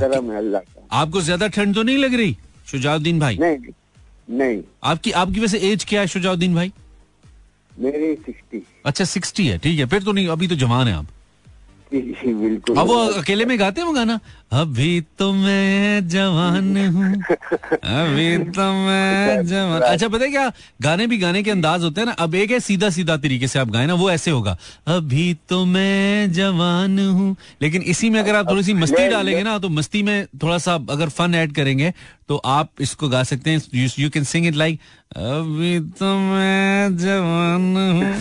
आपको ज़्यादा ठंड तो नहीं लग रही शुजाउद्दीन भाई? नहीं नहीं। आपकी आपकी वैसे एज क्या है शुजाउद्दीन भाई? मेरी सिक्सटी अच्छा सिक्सटी है ठीक है। फिर तो नहीं अभी तो जवान है आप। बिल्कुल। अब वो अकेले में गाते हैं वो गाना? अभी तो मैं जवान हूँ। अभी तो मैं जवान। अच्छा पता है क्या? गाने भी गाने के अंदाज होते हैं ना। अब एक है सीधा सीधा तरीके से आप गाए ना वो ऐसे होगा। अभी तो मैं जवान हूँ। लेकिन इसी में अगर आप थोड़ी सी मस्ती डालेंगे ना तो मस्ती में थोड़ा सा अगर फन ऐड करेंगे तो आप इसको गा सकते हैं। You can sing it like अभी तो मैं जवान हूँ?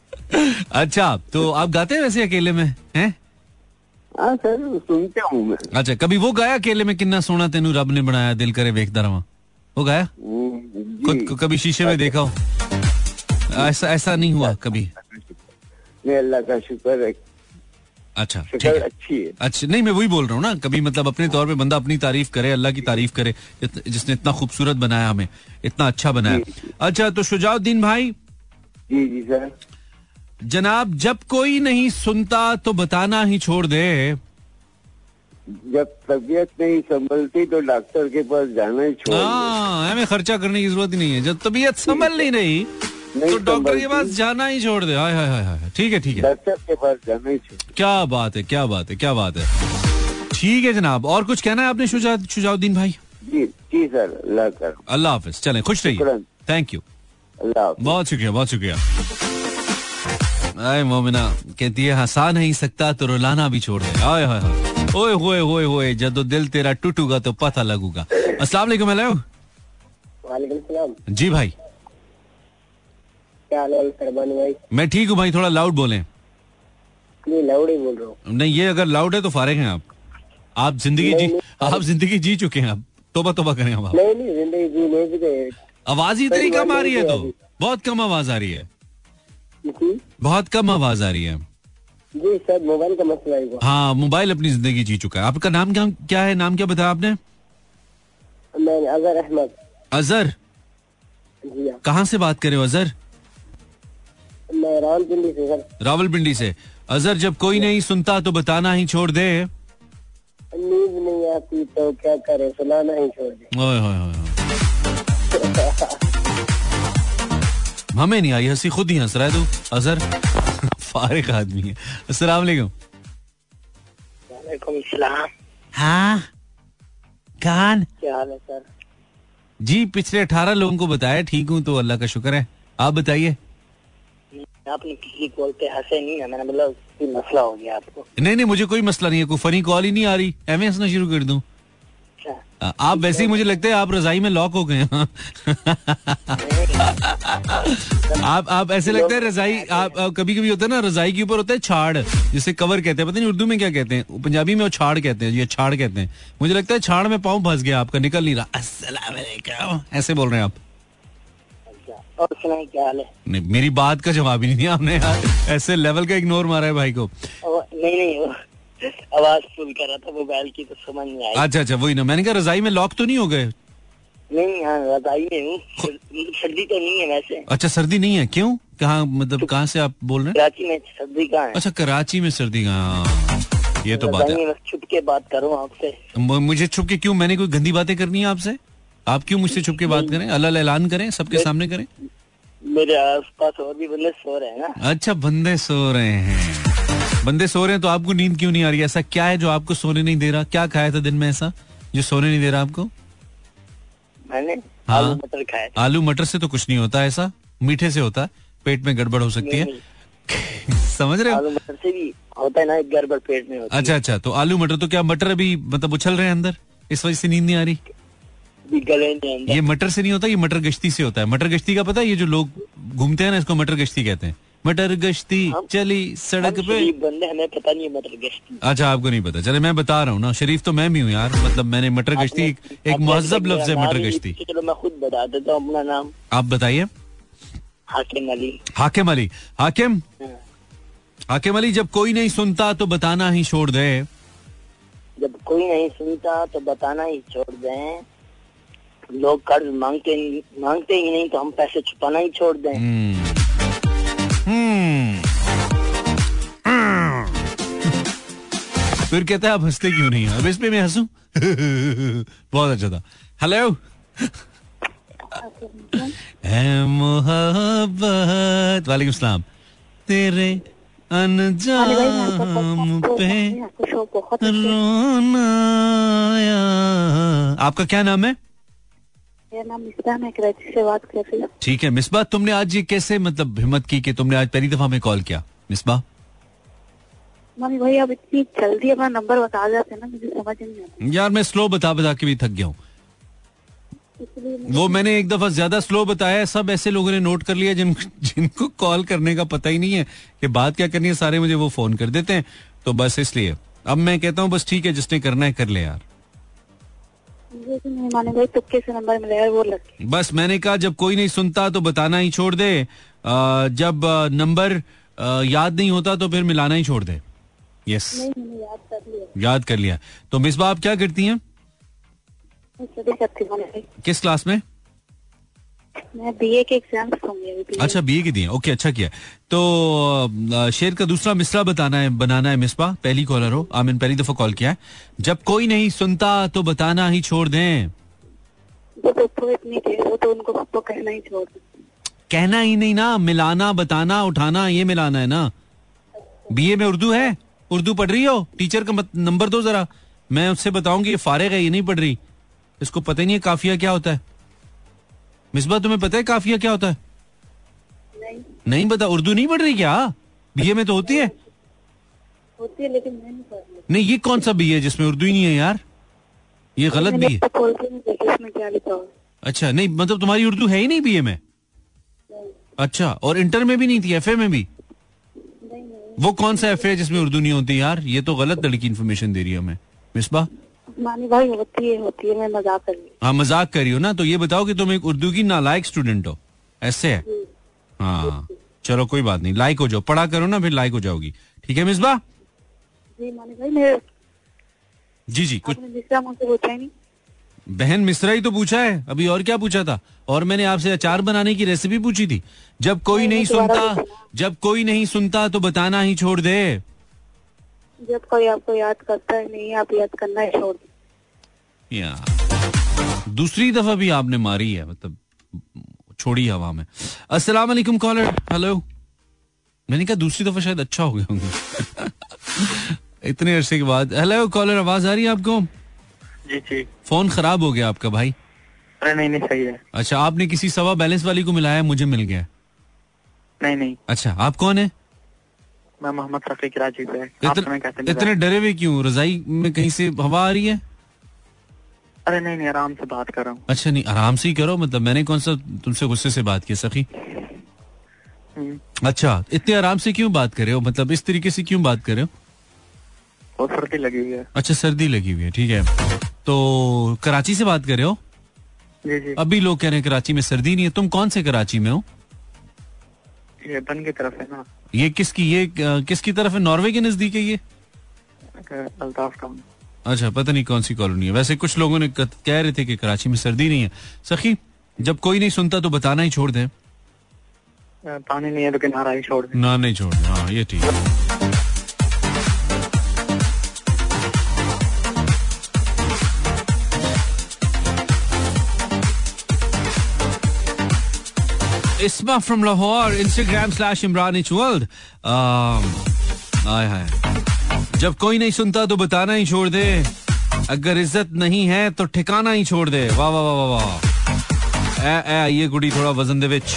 *laughs* अच्छा तो आप गाते हैं वैसे अकेले में हैं? हाँ सर सुनते हूँ मैं। अच्छा कभी वो गाया अकेले में किन्ना सोना तेनू रब ने बनाया दिल करे वेखदा रवा? वो गाया? हम्म, खुद कभी शीशे में देखा हो? ऐसा ऐसा नहीं हुआ कभी? अल्लाह का शुक्र है। अच्छा ठीक है। अच्छी है। अच्छा नहीं मैं वही बोल रहा हूँ ना कभी मतलब अपने तौर पे बंदा अपनी तारीफ़ करे अल्लाह की तारीफ़ करे जिसने इतना खूबसूरत बनाया हमें इतना अच्छा बनाया। अच्छा तो शुजाउद्दीन भाई? जी जी सर। जनाब जब कोई नहीं सुनता तो बताना ही छोड़ दे। जब तबीयत नहीं संभलती तो डॉक्टर के पास जाना ही छोड़ हाँ, हमें खर्चा करने की ज़रूरत ही नहीं है। जब तबीयत संभल नहीं रही तो डॉक्टर के पास जाना ही छोड़ दे। हाय हाय हाय ठीक है ठीक है। डॉक्टर के पास जाना ही छोड़ क्या बात है क्या बात है क्या बात है। ठीक है जनाब और कुछ कहना है आपने शुजाउद्दीन भाई? जी जी सर अल्लाह हाफिज। चले खुश रहिए। थैंक यू अल्लाह बहुत शुक्रिया बहुत शुक्रिया। आए मोमिना कहती है हंसा नहीं सकता तो रुलाना भी छोड़ दे। आए हाय हाय ओए होए होए होए जब तो दिल तेरा टूटूगा तो पता लगूगा। अस्सलाम वालेकुम हेलो। वालेकुम सलाम। जी भाई। क्या हाल है भाई? मैं ठीक हूँ भाई थोड़ा लाउड बोले। नहीं लाउड ही बोल रहा हूँ। नहीं ये अगर लाउड है तो फारिग हैं आप। आप ज़िंदगी जी आप ज़िंदगी जी चुके हैं आप। तोबा तोबा करें हम आप। नहीं नहीं ज़िंदगी जी नहीं जी। आवाज़ ही इतनी कम आ रही है तो। बहुत कम आवाज़ आ रही है। बहुत कम आवाज़ आ रही है। जी सर मोबाइल का मसला है हाँ मोबाइल अपनी ज़िंदगी जी चुका है। आपका नाम क्या क्या है? नाम क्या बताया आपने? मैं अजहर अहमद। अजहर? जी हाँ। कहाँ से बात करे अजहर? मैं रावलपिंडी से सर। रावलपिंडी से। अजहर जब कोई नहीं सुनता तो बताना ही छोड़ दे। नींद नहीं आती तो क्या करे? सुनाना ही छोड़ दे। ओए होए होए। *laughs* हमें नहीं आई हँसी खुद ही हंस रहा है तू। अजहर। *laughs* फारिग आदमी है। अस्सलाम वालेकुम। हाँ? कान क्या हाल है सर? जी पिछले अठारह लोगों को बताया ठीक हूँ तो अल्लाह का शुक्र है। आप बताइए। आपने किसी कॉल पे हंसे नहीं है मैंने कोई मसला हो गया आपको? नहीं नहीं मुझे कोई मसला नहीं है कोई फनी कॉल ही नहीं आ रही। एम हंसना शुरू कर दूँ। अच्छा आप वैसे ही मुझे लगता है आप रजाई में लॉक हो गए आप आप ऐसे लगता है रजाई आप, आप कभी कभी होता है ना रजाई के ऊपर होता है छाड़ जिसे कवर कहते हैं। पता नहीं उर्दू में क्या कहते हैं? पंजाबी में वो छाड़ कहते हैं ये छाड़ कहते हैं। मुझे लगता है छाड़ में पाँव फंस गया आपका निकल नहीं रहा। ऐसे बोल रहे हैं आप। क्या नहीं मेरी बात का जवाब ही नहीं दिया आपने यार। ऐसे लेवल का इग्नोर मारा है भाई को। नहीं नहीं आवाज़ फुल कर रहा था मोबाइल की तो समझ नहीं आई। अच्छा अच्छा वही ना मैंने कहा रजाई में लॉक तो नहीं हो गए? नहीं हाँ रजाई में हूँ। मतलब सर्दी तो नहीं है वैसे। अच्छा सर्दी नहीं है? क्यों? कहाँ मतलब कहाँ से आप बोल रहे हैं? कराची में सर्दी कहाँ है? अच्छा कराची में सर्दी हाँ? ये तो बात है। छुप के बात करूँ आपसे। मुझे छुप के क्यों? मैंने कोई गंदी बातें करनी है आपसे? आप क्यों मुझसे छुप के बात करें? अल्लाह ऐलान करें सबके सामने करें। मेरे आसपास और भी बंदे सो रहे हैं ना। अच्छा बंदे सो रहे हैं। बंदे सो रहे हैं तो आपको नींद क्यों नहीं आ रही? ऐसा क्या है जो आपको सोने नहीं दे रहा? क्या खाया था दिन में ऐसा जो सोने नहीं दे रहा आपको? मैंने हाँ। आलू मटर खाए। थे। आलू मटर से तो कुछ नहीं होता ऐसा मीठे से होता है पेट में गड़बड़ हो सकती है। *laughs* समझ रहे हो? आलू मटर से भी होता है ना गड़बड़ पेट में होती अच्छा अच्छा तो आलू मटर तो क्या मटर अभी मतलब उछल रहे हैं अंदर? इस वजह से नींद नहीं आ रही? ये मटर से नहीं होता ये मटर गश्ती से होता है। मटर गश्ती का पता है ये जो लोग घूमते हैं ना इसको मटर गश्ती कहते हैं। मटर गश्ती चली सड़क पे। बंदे हमें पता नहीं है मटर गश्ती। अच्छा आपको नहीं पता। चले मैं बता रहा हूँ ना शरीफ तो मैं भी हूँ यार। मतलब मैंने मटर गश्ती एक, महजब लफ्ज है मटर गश्ती। चलो मैं खुद बता देता हूँ अपना नाम। आप बताइए। हाकिम अली। हाकिम अली। हाकिम? हाँ। हाकिम अली जब कोई नहीं सुनता तो बताना ही छोड़ दे। जब कोई नहीं सुनता तो बताना ही छोड़ दें। लोग कर्ज मांगते मांगते ही नहीं तो हम पैसे छुपाना ही छोड़ दें। हम्म। फिर कहते है, आप हँसते क्यों नहीं अब इस पे मैं हंसू? *laughs* बहुत अच्छा था। हेलो मोहब्बत। वालेकुम सलाम। तेरे अनजाम पे रोना आपका क्या नाम है? मेरा नाम मिश्रा मैं कराची से बात कर रही हूँ। ठीक है मिसबा तुमने आज ये कैसे मतलब हिम्मत की कि तुमने आज पहली दफ़ा में कॉल किया? मिसबा? मम्मी भाई अब इतनी जल्दी अपना नंबर बता जाते हैं ना मुझे समझ नहीं आता। यार मैं स्लो बता बता के भी थक गया हूँ। वो मैंने एक दफ़ा ज़्यादा स्लो बताया है, सब ऐसे लोगों ने नोट कर लिया जिन जिनको कॉल करने का पता ही नहीं है कि बात क्या करनी है सारे मुझे वो फ़ोन कर देते हैं। तो बस इसलिए अब मैं कहता हूँ बस ठीक है जिसने करना है कर ले यार। तुक्के से नंबर मिला वो लग बस मैंने कहा जब कोई नहीं सुनता तो बताना ही छोड़ दे। आ, जब नंबर याद नहीं होता तो फिर मिलाना ही छोड़ दे। यस याद कर लिया। याद कर लिया। तो मिसबा आप क्या करती हैं? किस क्लास में? मैं बीए के एग्ज़ाम्स दूँगी अच्छा बीए की दिए ओके अच्छा किया। तो शेर का दूसरा मिसरा बताना है बनाना है मिसबा। पहली कॉलर हो। आमिन पहली दफ़ा कॉल किया है। जब कोई नहीं सुनता तो बताना ही छोड़ दें। वो तो तो इतनी देर वो तो उनको तो कहना ही छोड़ कहना ही नहीं ना। मिलाना बताना उठाना ये मिलाना है ना। बीए में उर्दू है? उर्दू पढ़ रही हो? टीचर का नंबर दो जरा। मैं उससे बताऊँगी ये फारिग है ये नहीं पढ़ रही। इसको पता ही नहीं है काफिया क्या होता है। मिसबा तुम्हें पता है काफिया क्या होता है? नहीं। नहीं पता? उर्दू नहीं पढ़ रही क्या? बीए में तो होती है। होती है लेकिन मैं नहीं कर रही। नहीं ये कौन सा बी है जिसमें उर्दू ही नहीं है यार? ये गलत है तो है। अच्छा नहीं मतलब तुम्हारी उर्दू है ही नहीं बीए में? अच्छा और इंटर में भी नहीं थी एफए में भी? वो कौन सा एफए है जिसमें उर्दू नहीं होती यार? ये तो गलत लड़की इन्फॉर्मेशन दे रही है हमें। मिसबा मानी भाई होती है होती है मैं मज़ाक कर रही हूँ। हाँ मज़ाक कर रही हो ना तो ये बताओ कि तुम एक उर्दू की नालायक स्टूडेंट हो। ऐसे है? हाँ चलो कोई बात नहीं लाइक हो जाओ। पढ़ा करो ना फिर लाइक हो जाओगी। ठीक है मिसबा? जी मानी भाई मेरे जी जी कुछ आपने मुझसे पूछा ही नहीं। बहन मिश्रा ही तो पूछा है। अभी और क्या पूछा था? और मैंने आपसे अचार बनाने की रेसिपी पूछी थी। जब कोई नहीं सुनता जब कोई नहीं सुनता तो बताना ही छोड़ दे। जब कोई आपको याद करता है नहीं आप याद करना ही छोड़ या। दूसरी दफ़ा भी आपने मारी है मतलब छोड़ी हवा में। अस्सलाम वालेकुम कॉलर। हेलो मैंने कहा दूसरी दफ़ा शायद अच्छा हो गया होंगे। *laughs* इतने अरसे के बाद। हेलो कॉलर आवाज़ आ रही है आपको? जी जी। फ़ोन खराब हो गया आपका भाई। अरे नहीं नहीं सही है। अच्छा आपने किसी सवा बैलेंस वाली को मिलाया मुझे मिल गया। नहीं नहीं। अच्छा आप कौन है? मैं मोहम्मद रफी कराची से इतने? इतने डरे हुए क्यों? रजाई में कहीं से हवा आ रही है? अरे नहीं नहीं आराम से बात कर रहा हूँ। अच्छा नहीं आराम से ही करो मतलब मैंने कौन सा तुमसे गुस्से से बात की सखी? हम्म, अच्छा इतने आराम से क्यों बात कर रहे हो? मतलब इस तरीके से क्यों बात कर रहे हो? बहुत सर्दी लगी हुई है। अच्छा सर्दी लगी हुई है ठीक है। तो कराची से बात कर रहे हो? जी जी। अभी लोग कह रहे हैं कराची में सर्दी नहीं है। तुम कौन से कराची में हो? ये की तरफ़ है ना। ये किसकी ये किसकी तरफ़ है? नॉर्वे के नज़दीक है ये? अल्ताफ का। अच्छा पता नहीं कौन सी कॉलोनी है। वैसे कुछ लोगों ने कह रहे थे कि कराची में सर्दी नहीं है। सखी जब कोई नहीं सुनता तो बताना ही छोड़ दें। पानी नहीं है तो किनारा ही छोड़ दें। ना नहीं छोड़ दे। हाँ ये ठीक है। Isma from Lahore Instagram slash Imran H world जब कोई नहीं सुनता तो बताना ही छोड़ दे। अगर इज़्ज़त नहीं है तो ठिकाना ही छोड़ दे। वाह वाह वाह वाह वाह। ए ए गुड़ी थोड़ा वज़न दे विच।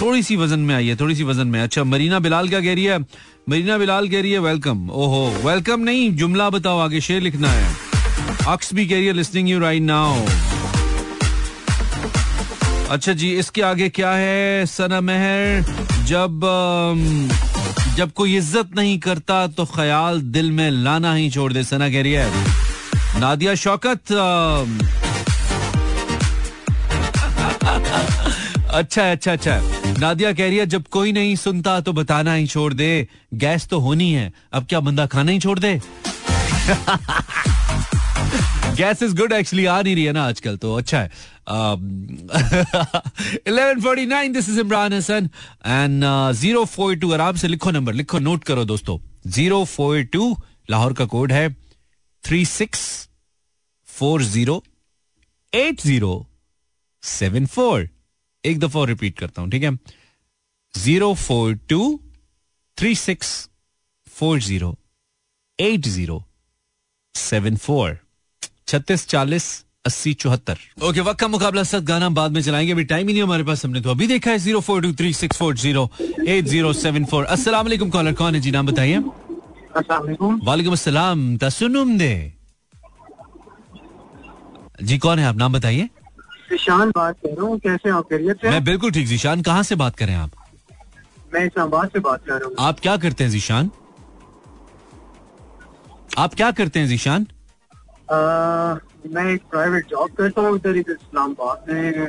थोड़ी सी वज़न में आई है थोड़ी सी वज़न में। अच्छा मरीना बिलाल क्या कह रही है? मरीना बिलाल कह रही है वेलकम ओहो वेलकम नहीं, जुमला बताओ आगे, शेर लिखना है। अक्स भी कह रही है लिस्निंग यू राइट नाउ अच्छा जी, इसके आगे क्या है? सना मेहर जब जब कोई इज़्ज़त नहीं करता तो ख्याल दिल में लाना ही छोड़ दे, सना कह रही है। नादिया, शौकत अच्छा है अच्छा अच्छा नादिया कह रही है, जब कोई नहीं सुनता तो बताना ही छोड़ दे। गैस तो होनी है, अब क्या बंदा खाना ही छोड़ दे? *laughs* गैस इज़ गुड, एक्चुअली आ नहीं रही है ना आजकल तो अच्छा है। Eleven forty nine this is Imran Hasan and zero four two आराम से लिखो नंबर, लिखो नोट करो दोस्तों. ज़ीरो फोर टू लाहौर का कोड है three six four zero eight zero seven four एक दफ़ा और रिपीट करता हूँ, ठीक है? Zero four two three six four zero eight zero seven four छत्तीस चालीस अस्सी चौहत्तर। ओके वक्त का मुकाबला सत गाना बाद में चलाएँगे। अभी टाइम ही नहीं हमारे पास हमने तो अभी देखा है। Zero four two three six four zero eight zero seven four अस्सलाम कॉलर कौन है? जी नाम बताइए। वालेकुम अस्सलाम तसुनुम दे। जी कौन है आप? नाम बताइए। जीशान बात कर रहा हूँ। कैसे आप? खैरियत मैं बिल्कुल ठीक जीशान कहाँ से बात करें आप? मैं इस्लामाबाद से बात कर रहा हूँ। आप क्या करते हैं जीशान आप क्या करते हैं जीशान मैं एक प्राइवेट जॉब करता हूँ इधर इस्लामाबाद में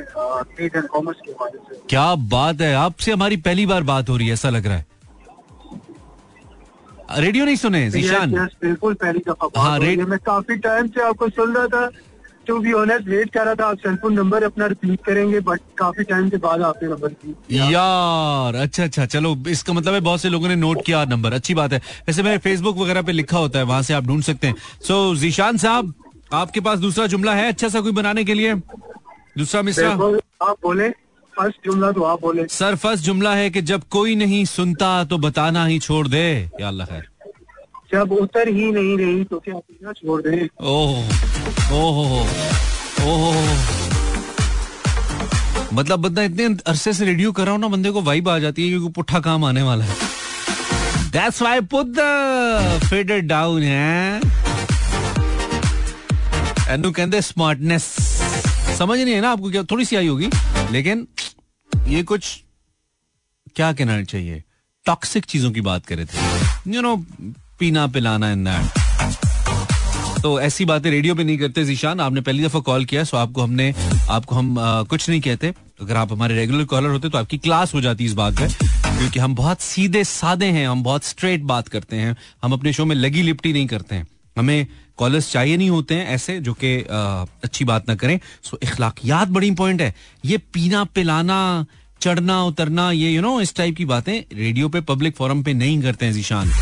ट्रेड एंड कॉमर्स के हवाले से क्या बात है आपसे हमारी पहली बार बात हो रही है ऐसा लग रहा है। रेडियो नहीं सुने जीशान बिल्कुल पहली दफ़ा हाँ रेडियो मैं काफ़ी टाइम से आपको सुन रहा था टू बी ऑनेस्ट वेट कर रहा था आप सेलफोन नंबर अपना रिपीट करेंगे बट काफ़ी टाइम के बाद आपने नंबर यार अच्छा अच्छा चलो इसका मतलब है बहुत से लोगों ने नोट किया नंबर अच्छी बात है। वैसे मेरे फेसबुक वगैरह पे लिखा होता है वहाँ से आप ढूंढ सकते हैं। सो so, जीशान साहब आपके पास दूसरा जुमला है अच्छा सा कोई बनाने के लिए? दूसरा मिसरा आप बोले फ़र्स्ट जुमला तो आप बोले। सर फ़र्स्ट जुमला है कि जब कोई नहीं सुनता तो बताना ही छोड़ दे। या अल्लाह खैर। जब उतर ही नहीं रही तो क्या पीना छोड़ दे? ओह ओह ओह मतलब बंदा इतने अरसे से रेडियो कर रहा हूँ ना बंदे को वाइब आ जाती है क्योंकि पुट्ठा काम आने वाला है। That's why I put the fader down है एनु कहते स्मार्टनेस समझ नहीं है ना आपको क्या थोड़ी सी आई होगी लेकिन ये कुछ क्या कहना चाहिए? टॉक्सिक चीज़ों की बात करे थे। यू you नो know, पीना पिलाना इन दैट तो ऐसी बातें रेडियो पे नहीं करते जीशान आपने पहली दफ़ा कॉल किया सो आपको हमने आपको हम आ, कुछ नहीं कहते। अगर आप हमारे रेगुलर कॉलर होते तो आपकी क्लास हो जाती इस बात पे क्योंकि हम बहुत सीधे सादे हैं हम बहुत स्ट्रेट बात करते हैं हम अपने शो में लगी लिपटी नहीं करते हैं। हमें कॉलर्स चाहिए नहीं होते हैं ऐसे जो कि अच्छी बात ना करें। सो इखलाकियात बड़ी इंपॉर्टेंट है। ये पीना पिलाना चढ़ना उतरना ये यू नो इस टाइप की बातें रेडियो पे पब्लिक फोरम पे नहीं करते हैं जीशान।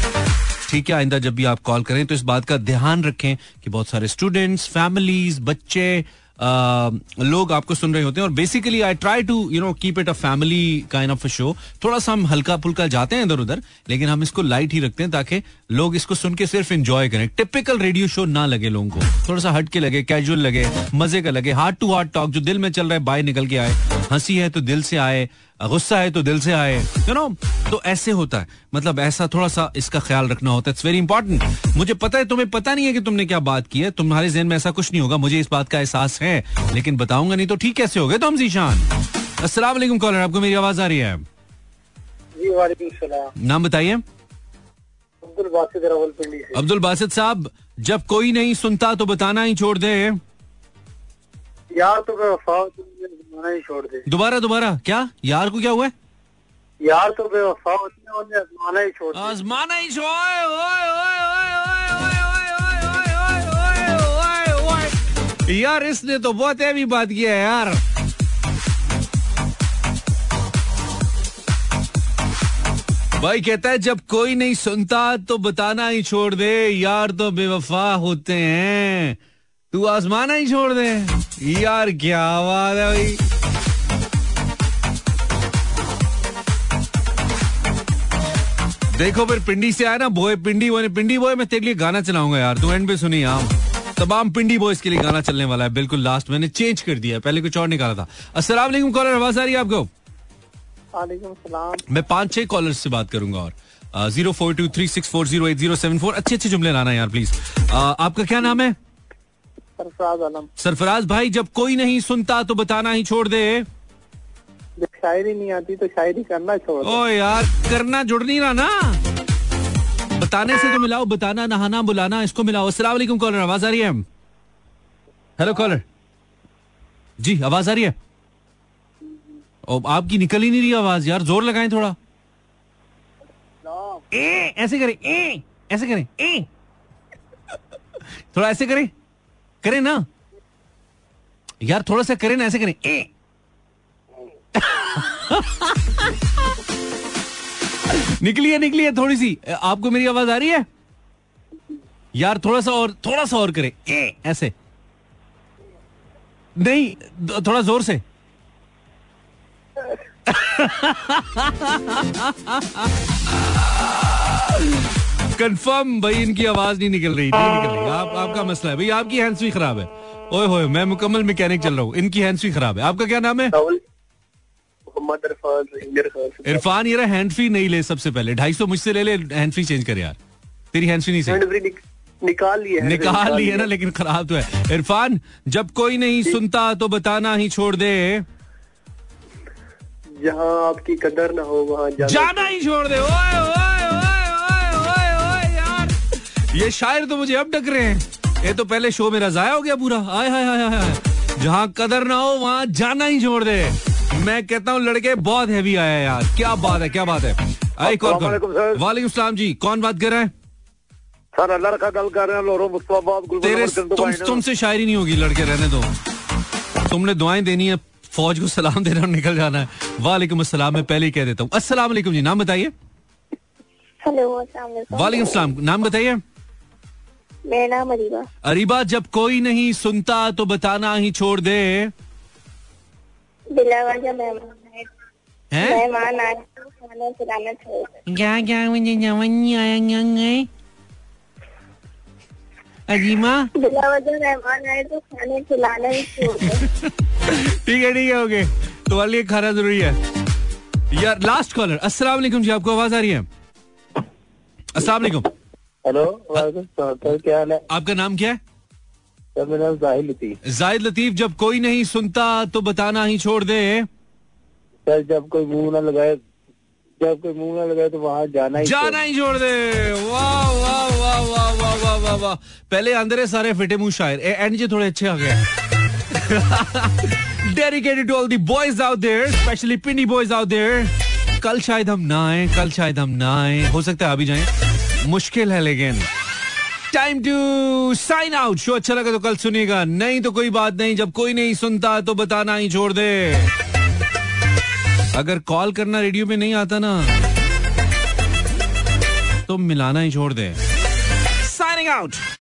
ठीक है, आइंदा जब भी आप कॉल करें तो इस बात का ध्यान रखें कि बहुत सारे स्टूडेंट्स फैमिलीज़ बच्चे लोग आपको सुन रहे होते हैं और basically I try to you know keep it a family kind of a show थोड़ा सा हम हल्का फुल्का जाते हैं इधर उधर, लेकिन हम इसको लाइट ही रखते हैं ताकि लोग इसको सुन के सिर्फ़ एंजॉय करें। टिपिकल रेडियो शो ना लगे लोगों को। थोड़ा सा हट के लगे कैजुअल लगे, मज़े का लगे हार्ट टू हार्ट टॉक जो दिल में चल रहा है बाय निकल के आए। हँसी है तो दिल से आए गुस्सा है तो दिल से आए यू नो तो ऐसे होता है। मतलब ऐसा थोड़ा सा इसका ख्याल रखना होता है। इट्स वेरी इंपॉर्टेंट मुझे पता है तुम्हें पता नहीं है कि तुमने क्या बात की है। तुम्हारे जहन में ऐसा कुछ नहीं होगा। मुझे इस बात का एहसास है लेकिन बताऊँगा नहीं तो ठीक कैसे हो गए तुम जीशान? अस्सलाम वालेकुम कॉलर आपको मेरी आवाज़ आ रही है? जी वालेकुम नाम बताइए। अब्दुल बासित अब्दुल बासित साहब जब कोई नहीं सुनता तो बताना ही छोड़ दे। यार तो आजमाना ही छोड़ दे दोबारा दोबारा क्या यार को क्या हुआ यार तो बेवफा होती है आजमाना ही छोड़ आजमाना ही छोड़ यार इसने तो बहुत हैवी बात किया है यार भाई कहता है जब कोई नहीं सुनता तो बताना ही छोड़ दे यार तो बेवफा होते हैं तू आजमाना ही छोड़ दे। यार क्या बात है भाई। देखो फिर पिंडी से आया ना बोए पिंडी बोए पिंडी बोए मैं तेरे लिए गाना चलाऊँगा यार। तू एंड पे सुनी आम तमाम पिंडी बॉयज़ के लिए गाना चलने वाला है। बिल्कुल लास्ट मैंने चेंज कर दिया पहले कुछ और निकाला था। अस्सलाम वालेकुम कॉलर आवाज़ आ रही है आपको? मैं पाँच छह कॉलर से बात करूँगा और। Zero four two three six four zero eight zero seven four अच्छे अच्छे जुमले लाना यार प्लीज़ आपका क्या नाम है? सरफराज आलम। सरफराज भाई जब कोई नहीं सुनता तो बताना ही छोड़ दे। जब शायरी नहीं आती तो शायरी करना छोड़ ओ यार करना जुड़ नहीं रहा ना। बताने से तो मिलाओ बताना नहाना बुलाना इसको मिलाओ। वालेकुम कॉलर आवाज़ आ रही है? हेलो कॉलर जी आवाज़ आ रही है? ओ, आपकी निकल ही नहीं रही आवाज़। यार ज़ोर लगाएँ थोड़ा। ए, ऐसे करें ए, ऐसे करें ए। थोड़ा ऐसे करें। करें ना। यार थोड़ा सा करें ना ऐसे करें। ए। निकली है निकली है थोड़ी सी। आपको मेरी आवाज़ आ रही है? यार थोड़ा सा और थोड़ा सा और करें। ए, ऐसे। नहीं थोड़ा ज़ोर से। कंफर्म भाई इनकी आवाज़ नहीं निकल रही नहीं निकल रही। आप आपका मसला है भाई आपकी हैंड्स भी खराब है। ओए होए मैं मुकम्मल मैकेनिक चल रहा हूँ इनकी हैंड्स भी खराब है। आपका क्या नाम है? इरफान ये हैंड फ्री नहीं ले सबसे पहले। ढाई सौ मुझसे ले ले हैंड फ्री चेंज कर यार। तेरी हैंड फ्री नहीं सही। निकाल लिया निकाल लिया ना लेकिन खराब तो है। इरफान जब कोई नहीं सुनता तो बताना ही छोड़ दे। जहाँ आपकी कदर ना हो वहाँ जाना, ही छोड़ दे। ओए ओए ये शायर तो मुझे अब डक रहे हैं। ये तो पहले शो मेरा जाया हो गया पूरा। आय हाय हाय हाय जहाँ कदर ना हो वहाँ जाना ही छोड़ दे। मैं कहता हूँ लड़के बहुत हैवी आया यार। क्या बात है क्या बात है। आई कॉल वालेकुम सलाम जी। कौन बात कर रहे हैं? सर अल्लाह का गल कर रहे हैं लोरो मुस्तफाबाद तेरे तुम तुमसे शायरी नहीं होगी लड़के रहने दो। तुमने दुआएँ देनी है फौज को सलाम देना और निकल जाना है। वालेकुम अस्सलाम मैं पहले ही कह देता हूँ। अस्सलाम वालेकुम जी नाम बताइए। हेलो वालेकुम सलाम नाम बताइए। मेरा नाम अरीबा अरीबा जब कोई नहीं सुनता तो बताना ही छोड़ दे। मेहमान आए। खाना खिलाना छोड़ दे। क्या क्या मुझे जवानी आया अजीमा? मेहमान आए तो खाने खिलाना ही *laughs* ठीक है ठीक है ओके। तुम्हारे लिए खाना ज़रूरी है। यार लास्ट कॉलर अस्सलाम वालेकुम जी आपको आवाज़ आ रही है? अस्सलाम वालेकुम। हेलो क्या हाल है? आपका नाम क्या है? सर मेरा नाम जाहिद लतीफ। जाहिद लतीफ जब कोई नहीं सुनता तो बताना ही छोड़ दे। सर जब कोई मुँह ना लगाए जब कोई मुँह ना लगाए तो वहाँ जाना ही जाना ही छोड़ दे। वाह वाह वाह वाह वाह वाह वाह वाह। पहले अंदर है सारे फिटे मुँह शायर। एंड जी थोड़े अच्छे आ गए dedicated to all the boys out there specially Pindi boys out there कल शायद हम ना आए कल शायद हम ना आए। हो सकता है अभी जाए। मुश्किल है लेकिन। Time to sign out show अच्छा लगा तो कल सुनिएगा। नहीं तो कोई बात नहीं। जब कोई नहीं सुनता तो बताना ही छोड़ दे। अगर कॉल करना रेडियो में नहीं आता ना तो मिलाना ही छोड़ दे। Signing out